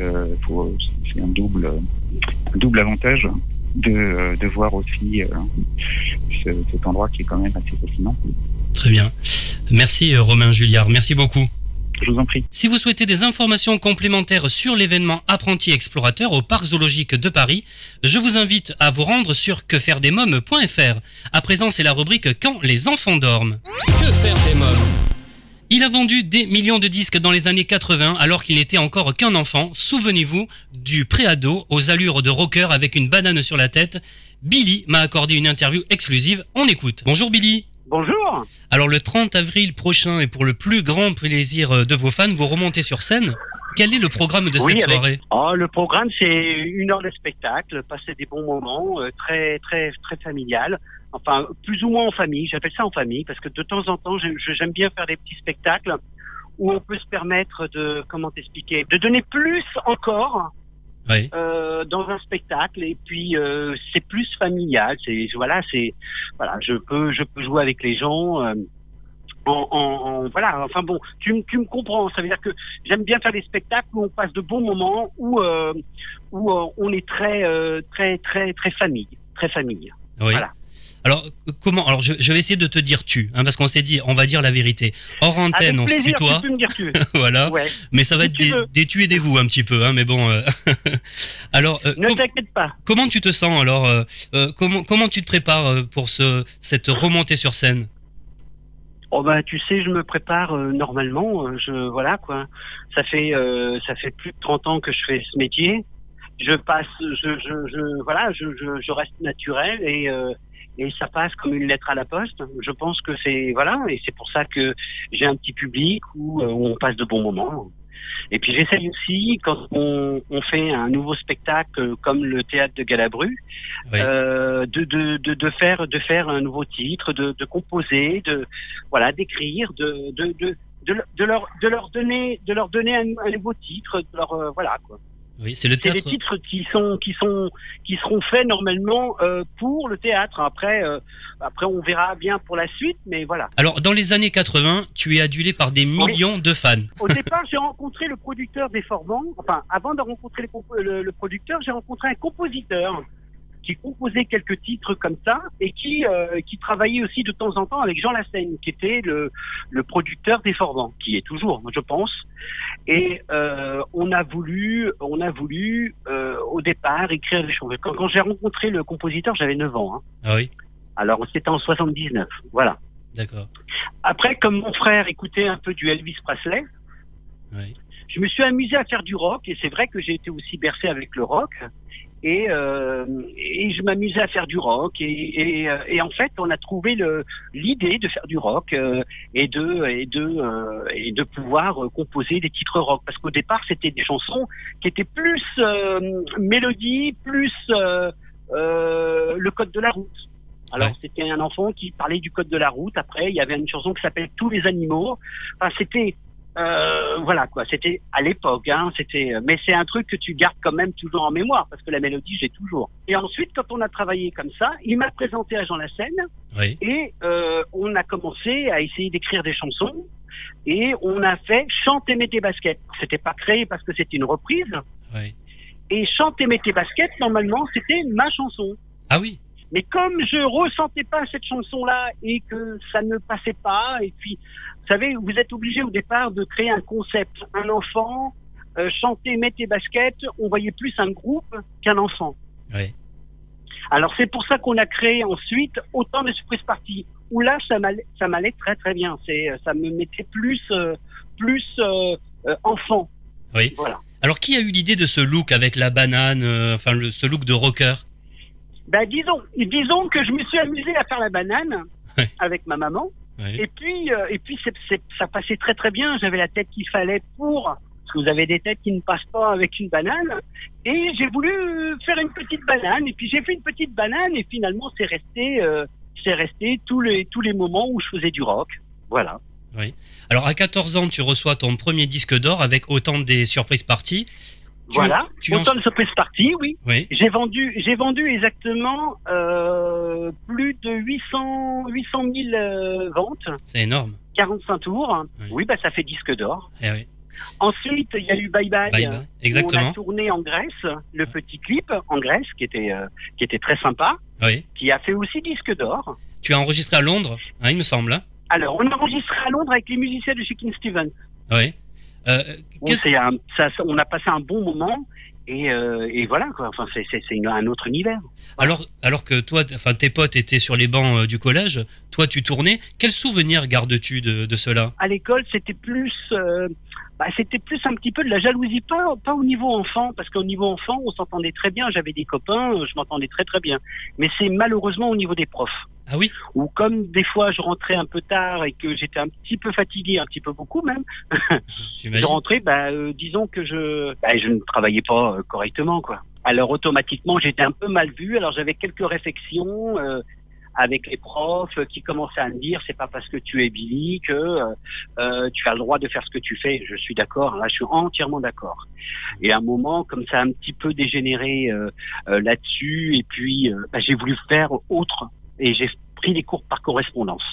c'est un double un double avantage de, de voir aussi ce, cet endroit qui est quand même assez fascinant. Très bien. Merci Romain Julliard, merci beaucoup. Je vous en prie. Si vous souhaitez des informations complémentaires sur l'événement Apprenti Explorateur au Parc Zoologique de Paris, je vous invite à vous rendre sur quefairedesmoms.fr. À présent, c'est la rubrique Quand les enfants dorment. Que faire des mômes? Il a vendu des millions de disques dans les années 80 alors qu'il n'était encore qu'un enfant. Souvenez-vous du préado aux allures de rocker avec une banane sur la tête. Billy m'a accordé une interview exclusive. On écoute. Bonjour Billy. Bonjour. Alors le 30 avril prochain et pour le plus grand plaisir de vos fans, vous remontez sur scène. Quel est le programme de oui, cette avec... soirée? Oh, Le programme, c'est une heure de spectacle, passer des bons moments, euh, très très très familial. Enfin, plus ou moins en famille. J'appelle ça en famille parce que de temps en temps, j'aime bien faire des petits spectacles où on peut se permettre de, comment t'expliquer, de donner plus encore oui. euh, dans un spectacle et puis euh, c'est plus familial c'est voilà c'est voilà je peux je peux jouer avec les gens euh, en, en, en, voilà enfin bon tu, tu me comprends ça veut dire que j'aime bien faire des spectacles où on passe de bons moments où euh, où on est très très très très famille très famille oui. voilà alors comment Alors je, je, vais essayer de te dire tu, hein, parce qu'on s'est dit on va dire la vérité. Hors antenne, Avec on se tutoie. Tu peux me dire tu. voilà. Ouais. Mais ça va Si être des, des tu et des vous un petit peu, hein, mais bon. euh, alors euh, Ne com- t'inquiète pas. comment tu te sens alors euh, euh, Comment comment tu te prépares euh, pour ce cette remontée sur scène? Oh bah tu sais, je me prépare euh, normalement. euh, Je voilà quoi. Ça fait euh, ça fait plus de 30 ans que je fais ce métier. Je passe, je, je, je voilà, je, je, je reste naturel et euh, et ça passe comme une lettre à la poste. Je pense que c'est voilà et c'est pour ça que j'ai un petit public où, euh, où on passe de bons moments. Et puis j'essaye aussi quand on, on fait un nouveau spectacle comme le théâtre de Galabru, Oui. euh, de, de, de, de faire de faire un nouveau titre, de, de composer, de voilà d'écrire, de de, de de, de leur de leur donner de leur donner un, un nouveau titre, de leur euh, voilà quoi. Oui, c'est le C'est des théâtre. titres qui sont qui sont qui seront faits normalement euh, pour le théâtre. Après euh, après on verra bien pour la suite, mais voilà. Alors dans les années 80, tu es adulé par des millions de fans. Au départ, j'ai rencontré le producteur des Forbans. Enfin, avant de rencontrer le, compo- le- le producteur, j'ai rencontré un compositeur qui composait quelques titres comme ça et qui euh, qui travaillait aussi de temps en temps avec Jean Lassaigne, qui était le, le producteur des Forbans, qui est toujours, je pense. Et euh, on a voulu, on a voulu euh, au départ écrire des choses. Quand, quand j'ai rencontré le compositeur, j'avais 9 ans. Hein. Ah oui, Alors c'était en 79, voilà. d'accord. Après, comme mon frère écoutait un peu du Elvis Presley, Oui. je me suis amusé à faire du rock et c'est vrai que j'ai été aussi bercé avec le rock et, euh, et je m'amusais à faire du rock. Et, et, et en fait on a trouvé l'idée de faire du rock euh, et de et de euh, et de pouvoir composer des titres rock. Parce qu'au départ c'était des chansons qui étaient plus mélodie plus le code de la route. Alors Ouais. c'était un enfant qui parlait du code de la route. Après il y avait une chanson qui s'appelle tous les animaux. Enfin c'était euh, voilà quoi, c'était à l'époque, hein, c'était, mais c'est un truc que tu gardes quand même toujours en mémoire parce que la mélodie j'ai toujours. Et ensuite, quand on a travaillé comme ça, il m'a présenté à Jean Lassène Oui. et euh, on a commencé à essayer d'écrire des chansons et on a fait Chante et mets tes baskets. C'était pas créé parce que c'était une reprise Oui. et Chante et mets tes baskets normalement c'était ma chanson. Ah oui. Mais comme je ressentais pas cette chanson-là et que ça ne passait pas, et puis, vous savez, vous êtes obligé au départ de créer un concept. Un enfant, euh, chanter, mettre tes baskets, on voyait plus un groupe qu'un enfant. Oui. Alors c'est pour ça qu'on a créé ensuite autant de surprises parties. Où là, ça m'allait, ça m'allait très très bien. C'est, ça me mettait plus, euh, plus euh, euh, enfant. Oui. Voilà. Alors, qui a eu l'idée de ce look avec la banane, euh, enfin, le, ce look de rocker? Bah, disons, disons que je me suis amusé à faire la banane avec ma maman. Et puis, euh, et puis ça passait très très bien. J'avais la tête qu'il fallait pour. Parce que vous avez des têtes qui ne passent pas avec une banane. Et j'ai voulu faire une petite banane. Et puis j'ai fait une petite banane. Et finalement, c'est resté, euh, c'est resté tous les tous les moments où je faisais du rock. Voilà. Oui. Alors, à 14 ans, tu reçois ton premier disque d'or avec autant des surprises parties. Tu- voilà. tu en- Autant de surprise party, oui. Oui. J'ai vendu, j'ai vendu exactement euh, plus de 800 800 000 euh, ventes. C'est énorme. 45 tours. Oui, bah ça fait disque d'or. Eh oui. Ensuite, il y a eu Bye Bye. Bye Bye, exactement. On a tourné en Grèce, le petit clip en Grèce, qui était, euh, qui était très sympa, Oui. qui a fait aussi disque d'or. Tu as enregistré à Londres, hein, il me semble. hein Alors, on a enregistré à Londres avec les musiciens de Shakin' Stevens. Oui. Euh, un- ça- on a passé un bon moment. Et, euh, et voilà, quoi. Enfin, c'est, un autre univers. alors, alors que toi, enfin, tes potes étaient sur les bancs euh, du collège, toi, tu tournais. Quel souvenir gardes-tu de, de cela? À l'école, c'était plus, euh, bah, c'était plus un petit peu de la jalousie, pas, pas au niveau enfant, parce qu'au niveau enfant, on s'entendait très bien. J'avais des copains, euh, je m'entendais très très bien. Mais c'est malheureusement au niveau des profs. Ah oui? Ou comme des fois je rentrais un peu tard et que j'étais un petit peu fatigué, un petit peu beaucoup même. je rentrais, bah, euh, disons que je, bah, je ne travaillais pas euh, correctement, quoi. Alors automatiquement, j'étais un peu mal vu. Alors j'avais quelques réflexions. euh, avec les profs qui commençaient à me dire c'est pas parce que tu es Billy que euh, euh, tu as le droit de faire ce que tu fais. Je suis d'accord, là je suis entièrement d'accord. Et à un moment, comme ça a un petit peu dégénéré euh, euh, là-dessus, et puis euh, bah, j'ai voulu faire autre et j'ai pris des cours par correspondance.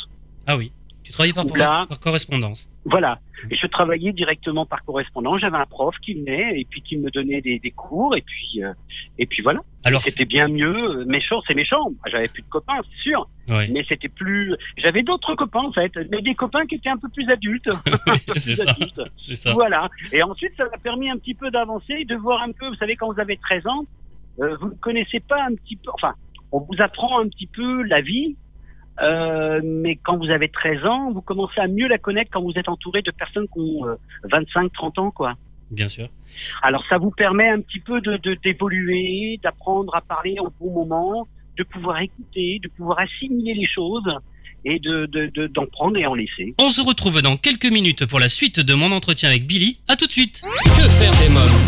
Ah oui. Tu travaillais par, Là. par correspondance. Voilà. Et je travaillais directement par correspondance. J'avais un prof qui venait et puis qui me donnait des, des cours et puis euh, et puis voilà. Alors, c'était bien mieux. Méchant, c'est méchant. J'avais plus de copains, c'est sûr. Ouais. Mais c'était plus. J'avais d'autres copains en fait, mais des copains qui étaient un peu plus adultes. c'est ça. ça. Voilà. Et ensuite, ça m'a permis un petit peu d'avancer, de voir un peu. Vous savez, quand vous avez 13 ans, euh, vous ne connaissez pas un petit peu. Enfin, on vous apprend un petit peu la vie. Euh, mais quand vous avez 13 ans, vous commencez à mieux la connaître quand vous êtes entouré de personnes qui ont euh, 25, 30 ans, quoi. Bien sûr. Alors ça vous permet un petit peu de de- d'évoluer, d'apprendre à parler au bon moment, de pouvoir écouter, de pouvoir assimiler les choses et de de- de- d'en prendre et en laisser. On se retrouve dans quelques minutes pour la suite de mon entretien avec Billy. À tout de suite. Que faire des mômes?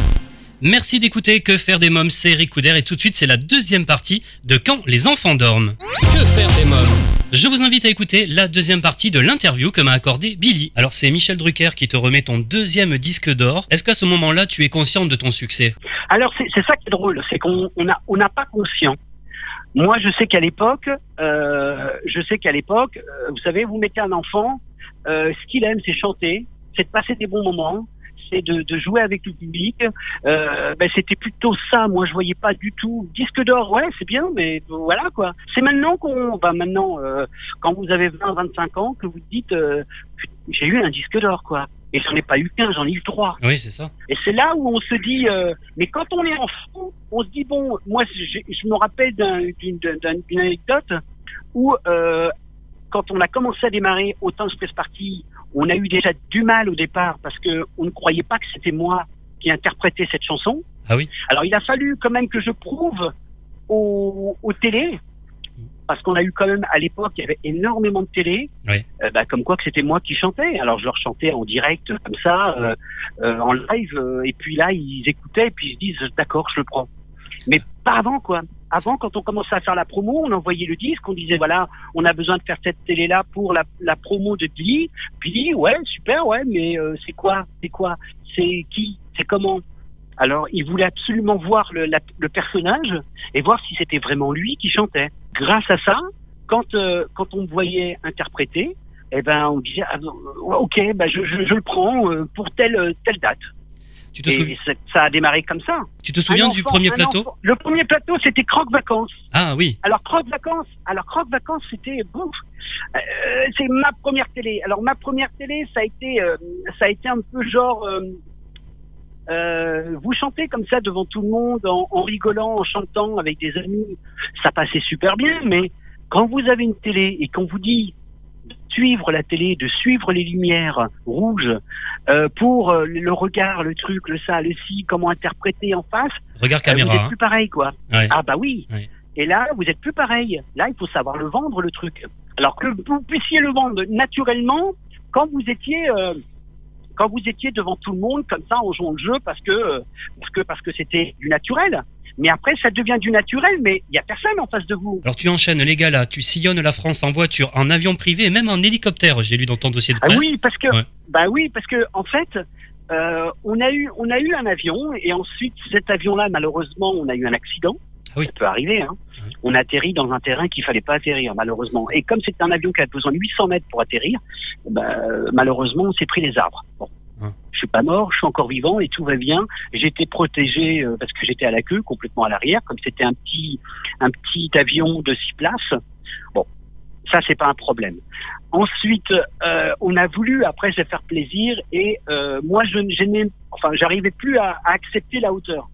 Merci d'écouter Que faire des mômes, c'est Eric Couder et tout de suite c'est la deuxième partie de Quand les enfants dorment. Que faire des mômes? Je vous invite à écouter la deuxième partie de l'interview que m'a accordé Billy. Alors c'est Michel Drucker qui te remet ton deuxième disque d'or. Est-ce qu'à ce moment-là tu es consciente de ton succès? Alors c'est ça qui est drôle, c'est qu'on n'a pas conscient. Moi, je sais qu'à l'époque, euh, je sais qu'à l'époque, euh, vous savez, vous mettez un enfant, euh, ce qu'il aime, c'est chanter, c'est de passer des bons moments, c'est de, de jouer avec le public. Euh, ben, c'était plutôt ça. Moi, je voyais pas du tout disque d'or. Ouais, c'est bien, mais voilà quoi. C'est maintenant qu'on, bah maintenant, euh, quand vous avez 20, 25 ans, que vous dites, euh, j'ai eu un disque d'or quoi. Et j'en ai pas eu qu'un, j'en ai eu trois. Oui, c'est ça. Et c'est là où on se dit, euh, mais quand on est enfant, on se dit bon, moi je, je me rappelle d'un- d'une d'un- d'une anecdote où euh, quand on a commencé à démarrer autant Space Party, on a eu déjà du mal au départ parce que on ne croyait pas que c'était moi qui interprétais cette chanson. Ah oui. Alors il a fallu quand même que je prouve aux, aux télé, parce qu'on a eu quand même à l'époque, il y avait énormément de télé, Oui. euh, bah, comme quoi que c'était moi qui chantais. Alors je leur chantais en direct comme ça, euh, euh, en live, et puis là ils écoutaient et puis ils se disent d'accord, je le prends. Mais pas avant quoi. Avant, quand on commençait à faire la promo, on envoyait le disque, on disait voilà, on a besoin de faire cette télé là pour la, promo de Billy. Billy, ouais, super, ouais, mais euh, c'est quoi, c'est quoi, c'est qui, c'est comment? Alors, il voulait absolument voir le, personnage et voir si c'était vraiment lui qui chantait. Grâce à ça, quand euh, quand on me voyait interpréter, eh ben on disait ah, ok, bah, je, je, le prends euh, pour telle telle date. Tu te et ça, a démarré comme ça. Tu te souviens du premier plateau? Le premier plateau, c'était Croque Vacances. Ah oui. Alors Croque Vacances, alors Croque Vacances, c'était bon. Euh, c'est ma première télé. Alors ma première télé, ça a été, euh, ça a été un peu genre, euh, vous chantez comme ça devant tout le monde, en, en rigolant, en chantant avec des amis, ça passait super bien. Mais quand vous avez une télé et qu'on vous dit suivre la télé, de suivre les lumières rouges, euh, pour euh, le regard, le truc, le ça, le ci, comment interpréter en face. Regard euh, caméra. vous êtes hein. plus pareil, quoi. Ouais. Ah bah oui. Ouais. Et là, vous êtes plus pareil. Là, il faut savoir le vendre, le truc. Alors que vous puissiez le vendre naturellement quand vous étiez euh, quand vous étiez devant tout le monde comme ça en jouant le jeu parce que parce que parce que c'était du naturel. Mais après, ça devient du naturel, mais il y a personne en face de vous. Alors tu enchaînes les gars là, tu sillonnes la France en voiture, en avion privé et même en hélicoptère, j'ai lu dans ton dossier de Ah presse. oui, parce que Ouais. bah oui, parce que en fait, euh, on a eu on a eu un avion et ensuite cet avion-là, malheureusement, on a eu un accident. Ah oui. Ça peut arriver. Hein. On a atterri dans un terrain qu'il fallait pas atterrir, malheureusement. Et comme c'était un avion qui avait besoin de 800 mètres pour atterrir, bah, malheureusement, on s'est pris les arbres. Bon. Ah. Suis pas mort, je suis encore vivant et tout va bien. J'étais protégé euh, parce que j'étais à la queue, complètement à l'arrière, comme c'était un petit un petit avion de six places. Bon, ça c'est pas un problème. Ensuite, euh, on a voulu après se faire plaisir et euh, moi je, je enfin, j'arrivais plus à, à accepter la hauteur.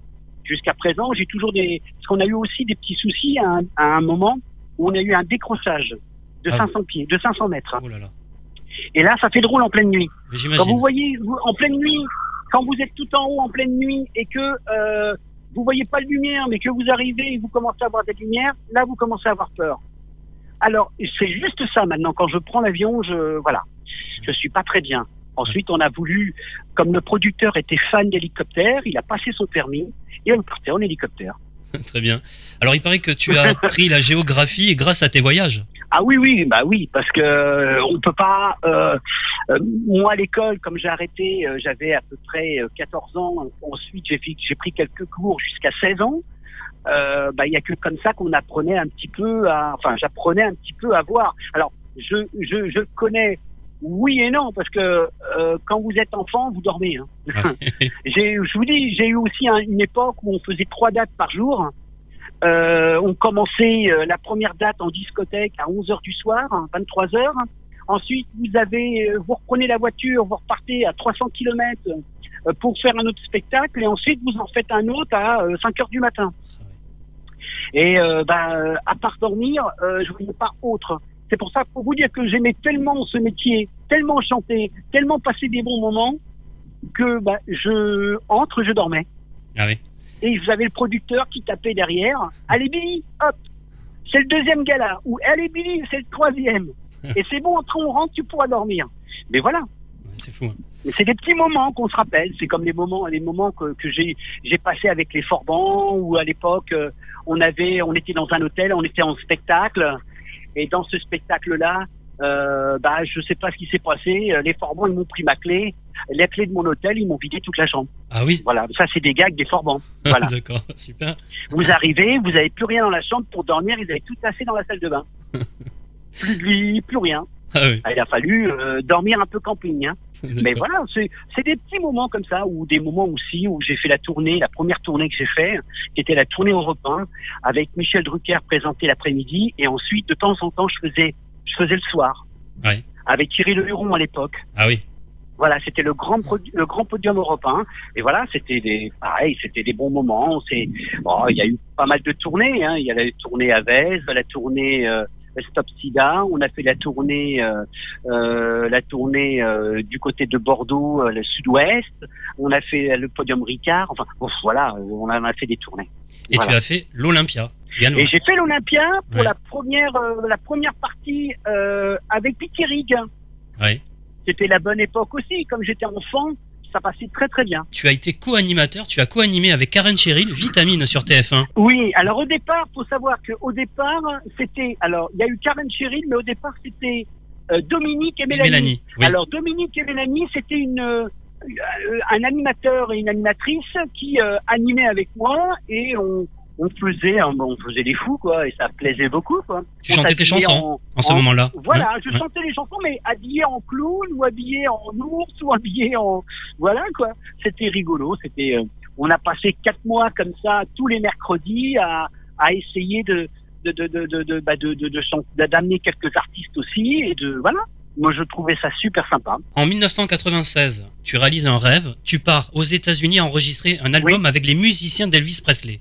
Jusqu'à présent, j'ai toujours des, parce qu'on a eu aussi des petits soucis à un, à un moment où on a eu un décrochage de Ah. 500 pieds, de 500 mètres. Oh là là. Et là, ça fait drôle en pleine nuit. Quand vous voyez vous, en pleine nuit, quand vous êtes tout en haut en pleine nuit et que euh, vous voyez pas de lumière, mais que vous arrivez et vous commencez à voir des lumières, là vous commencez à avoir peur. Alors c'est juste ça maintenant. Quand je prends l'avion, je voilà, je suis pas très bien. Ensuite, on a voulu, comme le producteur était fan d'hélicoptère, il a passé son permis et on partait en hélicoptère. Très bien. Alors il paraît que tu as appris la géographie grâce à tes voyages. Ah oui, oui, bah oui, parce que euh, on peut pas. euh, euh, moi, à l'école, comme j'ai arrêté, euh, j'avais à peu près euh, 14 ans. Ensuite, j'ai pris quelques cours jusqu'à 16 ans. Bah, il y a que comme ça qu'on apprenait un petit peu à. Enfin, j'apprenais un petit peu à voir. Alors, je je je connais. Oui et non, parce que euh, quand vous êtes enfant, vous dormez. Hein. j'ai, je vous dis, j'ai eu aussi un- une époque où on faisait trois dates par jour. Euh, on commençait euh, la première date en discothèque à 11 heures du soir, hein, 23 heures. Ensuite, vous avez, euh, vous reprenez la voiture, vous repartez à 300 km pour faire un autre spectacle, et ensuite vous en faites un autre à euh, 5 heures du matin. Et euh, bah, à part dormir, euh, je voyais pas autre. C'est pour ça, pour vous dire que j'aimais tellement ce métier, tellement chanter, tellement passer des bons moments, que bah, je entre, je dormais. Ah oui. Et vous avez le producteur qui tapait derrière. Allez Billy, hop, c'est le deuxième gala. Ou allez Billy, c'est le troisième. Et c'est bon, entre on rentre, tu pourras dormir. Mais voilà. C'est fou. hein. C'est des petits moments qu'on se rappelle. C'est comme les moments, les moments que, que j'ai j'ai passé avec les Forbans ou à l'époque euh, on avait, on était dans un hôtel, on était en spectacle et dans ce spectacle-là, euh, bah je sais pas ce qui s'est passé. Euh, Les Forbans ils m'ont pris ma clé, les clés de mon hôtel, ils m'ont vidé toute la chambre. Ah oui. Voilà, ça c'est des gags des Forbans. Voilà. D'accord, super. Vous arrivez, vous avez plus rien dans la chambre pour dormir, ils avaient tout tassé dans la salle de bain. plus de lit, plus rien. Ah oui. Il a fallu euh, dormir un peu camping. Hein. Mais voilà, c'est c'est des petits moments comme ça, ou des moments aussi où j'ai fait la tournée, la première tournée que j'ai fait, qui était la tournée Europe 1, avec Michel Drucker présenté l'après-midi, et ensuite de temps en temps je faisais, je faisais le soir, Ouais. avec Thierry Le Huron à l'époque. Ah oui. Voilà, c'était le grand le grand podium européen. Et voilà, c'était des pareil, c'était des bons moments. C'est bon, il y a eu pas mal de tournées. Hein. Il y a la tournée à Vez, la tournée euh, Stop Sida. On a fait la tournée euh, euh, la tournée euh, du côté de Bordeaux, le Sud-Ouest. On a fait le podium Ricard. Enfin, bon, voilà, on a, on a fait des tournées. Et Voilà. tu as fait l'Olympia. Et j'ai fait l'Olympia pour Ouais. la première la première partie avec Pity Rig. Ouais. C'était la bonne époque aussi. Comme j'étais enfant, ça passait très très bien. Tu as été co-animateur, tu as co-animé avec Karen Cheryl, Vitamine sur TF1. Oui, alors au départ, faut savoir qu'au départ, c'était alors il y a eu Karen Cheryl, mais au départ c'était euh, Dominique et Mélanie. Mélanie, oui. Alors Dominique et Mélanie, c'était une euh, un animateur et une animatrice qui euh, animaient avec moi et on on faisait hein, on faisait des fous quoi et ça plaisait beaucoup quoi. Tu On chantais tes chansons en ce moment-là. Voilà, Ouais, je chantais les chansons mais habillé en clown ou habillé en ours ou habillé en voilà quoi. C'était rigolo, c'était euh, on a passé quatre mois comme ça tous les mercredis à à essayer de de de de de de bah, de, de, de chan- d'amener quelques artistes aussi et de voilà. Moi je trouvais ça super sympa. En 1996, tu réalises un rêve, tu pars aux États-Unis enregistrer un album avec les musiciens d'Elvis Presley.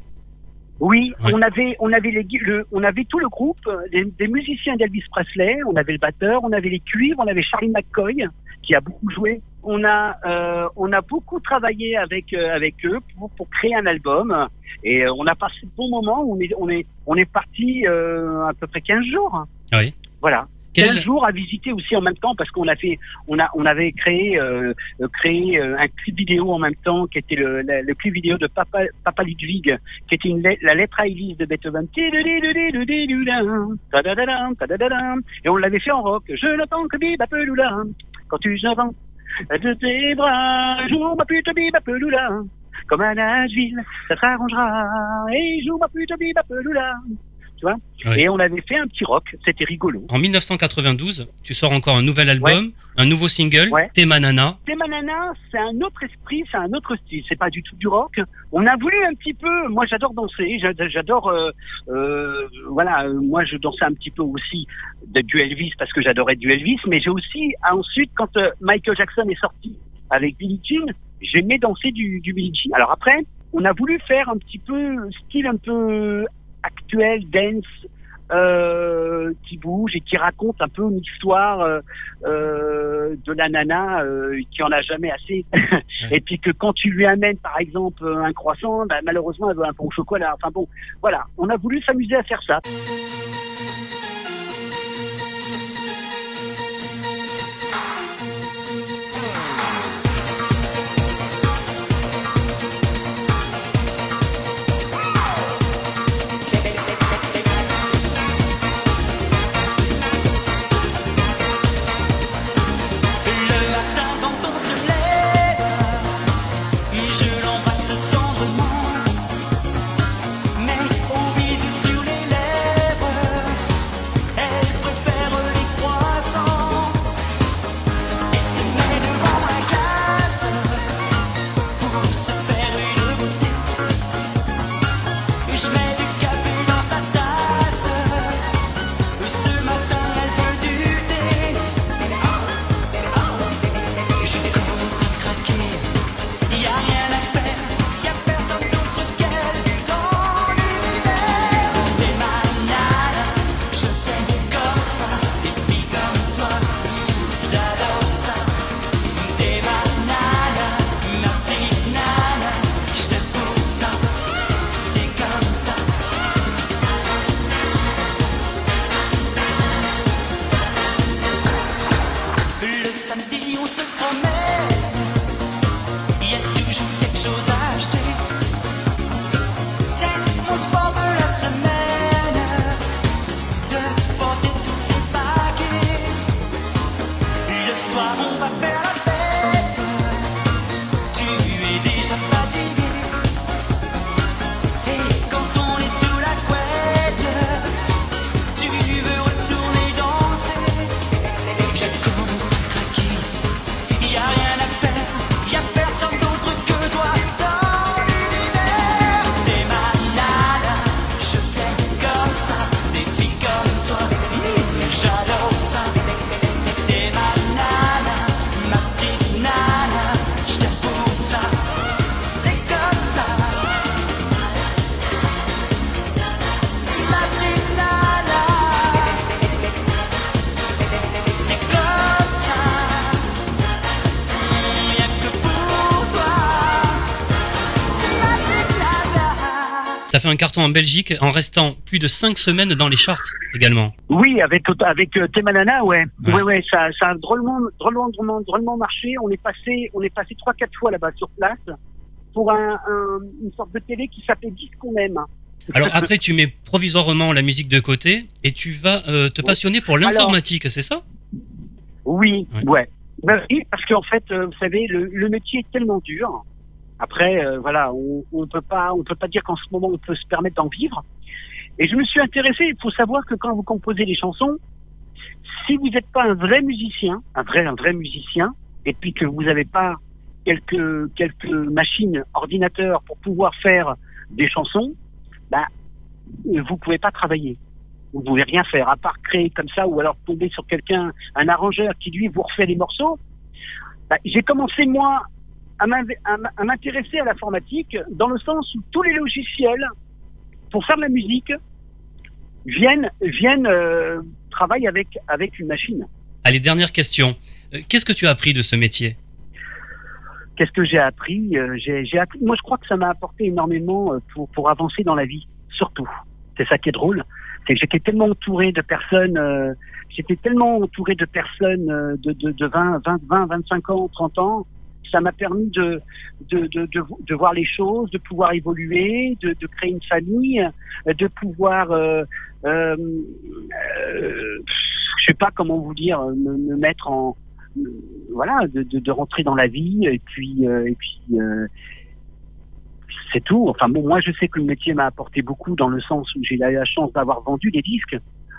Oui, Ouais. on avait, on avait les, le, on avait tout le groupe, euh, des, des musiciens d'Elvis Presley. On avait le batteur, on avait les cuivres, on avait Charlie McCoy qui a beaucoup joué. On a, euh, on a beaucoup travaillé avec euh, avec eux pour, pour créer un album. Et euh, on a passé de bons moments. On est, on est, on est parti euh, à peu près 15 jours. Oui. Voilà. Quel- 15 jours à visiter aussi en même temps parce qu'on a fait, on a, on avait créé, euh, euh, créé euh, un clip vidéo en même temps qui était le, la- le clip vidéo de Papa, Papa Ludwig, qui était une la lettre à Elise de Beethoven. Et on l'avait fait en rock. Je n'entends que Bibapeloula quand tu j'avance de tes bras. Joue ma pute Bibapeloula comme à Nashville, ça s'arrangera. Et joue ma pute Bibapeloula. Tu vois Ouais. Et on avait fait un petit rock. C'était rigolo. En 1992, tu sors encore un nouvel album, un nouveau single, Ouais. T'es ma nana. Thé Manana, c'est un autre esprit, c'est un autre style. C'est pas du tout du rock. On a voulu un petit peu. Moi, j'adore danser. j'a- J'adore. euh, euh, voilà. Moi, je dansais un petit peu aussi de, du Elvis parce que j'adorais du Elvis. Mais j'ai aussi ensuite, quand euh, Michael Jackson est sorti avec Billie Jean, j'aimais danser du, du Billie Jean. Alors après, on a voulu faire un petit peu style un peu actuel, dance. euh, qui bouge et qui raconte un peu une histoire euh, euh, de la nana qui en a jamais assez. Et puis que quand tu lui amènes par exemple un croissant bah, malheureusement elle veut un bon chocolat. Enfin bon voilà. On a voulu s'amuser à faire ça fait un carton en Belgique en restant plus de 5 semaines dans les charts également. oui avec avec euh, Thé Manana ouais ouais ouais, ça ça a drôlement drôlement drôlement drôlement marché on est passé on est passé trois quatre fois là-bas sur place pour un, un- une sorte de télé qui s'appelait Disque qu'on aime Alors après, tu mets provisoirement la musique de côté et tu vas euh, te passionner pour l'informatique, c'est ça? Oui, ouais. Ben oui, parce qu'en fait, euh, vous savez, le, le métier est tellement dur. Après, euh, voilà, on, on peut pas, on peut pas dire qu'en ce moment on peut se permettre d'en vivre. Et je me suis intéressé. Il faut savoir que quand vous composez des chansons, si vous n'êtes pas un vrai musicien, un vrai, un vrai musicien, et puis que vous n'avez pas quelques quelques machines, ordinateurs pour pouvoir faire des chansons, bah, vous pouvez pas travailler. Vous pouvez rien faire à part créer comme ça ou alors tomber sur quelqu'un, un arrangeur qui lui vous refait les morceaux. Bah, J'ai commencé moi à m'intéresser à l'informatique dans le sens où tous les logiciels pour faire de la musique, viennent, viennent euh, travailler avec, avec une machine. Allez, dernière question. Euh, Qu'est-ce que tu as appris de ce métier? Qu'est-ce que j'ai appris? Euh, j'ai, appris. Moi, je crois que ça m'a apporté énormément pour, pour avancer dans la vie, surtout. C'est ça qui est drôle. C'est que j'étais tellement entouré de personnes. euh, j'étais tellement entouré de personnes de, de, de 20, 20, 20, 25 ans, 30 ans. Ça m'a permis de, voir les choses, de pouvoir évoluer, de, créer une famille, de pouvoir, euh, euh, euh, je sais pas comment vous dire, me, me mettre en, voilà, de rentrer dans la vie et puis euh, et puis euh, c'est tout. Enfin bon, moi je sais que le métier m'a apporté beaucoup dans le sens où j'ai eu la chance d'avoir vendu des disques,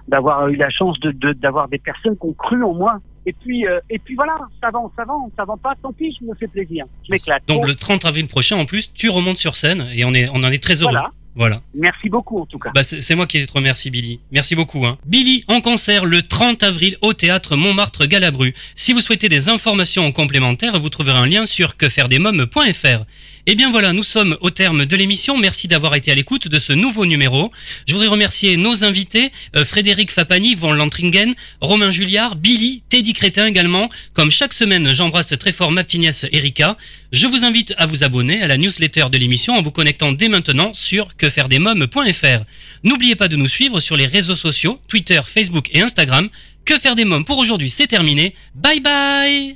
d'avoir eu la chance de de- d'avoir des personnes qui ont cru en moi. Et puis euh, et puis voilà, ça vend, ça vend, ça vend pas, tant pis, je me fais plaisir, je m'éclate. Donc le 30 avril prochain, en plus, tu remontes sur scène et on, est, on en est très heureux. Voilà. Voilà. Merci beaucoup en tout cas. Bah, c'est moi qui te remercie, Billy. Merci beaucoup. Hein. Billy en concert le 30 avril au théâtre Montmartre Galabru. Si vous souhaitez des informations complémentaires, vous trouverez un lien sur quefairedesmoms.fr. Et bien voilà, nous sommes au terme de l'émission. Merci d'avoir été à l'écoute de ce nouveau numéro. Je voudrais remercier nos invités, euh, Frédéric Fapani, Von Lantringen, Romain Julliard, Billy, Teddy Crétin également. Comme chaque semaine, j'embrasse très fort ma petite nièce Erika. Je vous invite à vous abonner à la newsletter de l'émission en vous connectant dès maintenant sur quefairedesmoms.fr. N'oubliez pas de nous suivre sur les réseaux sociaux, Twitter, Facebook et Instagram. Que faire des mômes pour aujourd'hui, c'est terminé. Bye bye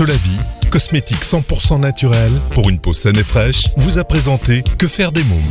Solavi, cosmétique 100% naturel pour une peau saine et fraîche, vous a présenté Que faire des mômes.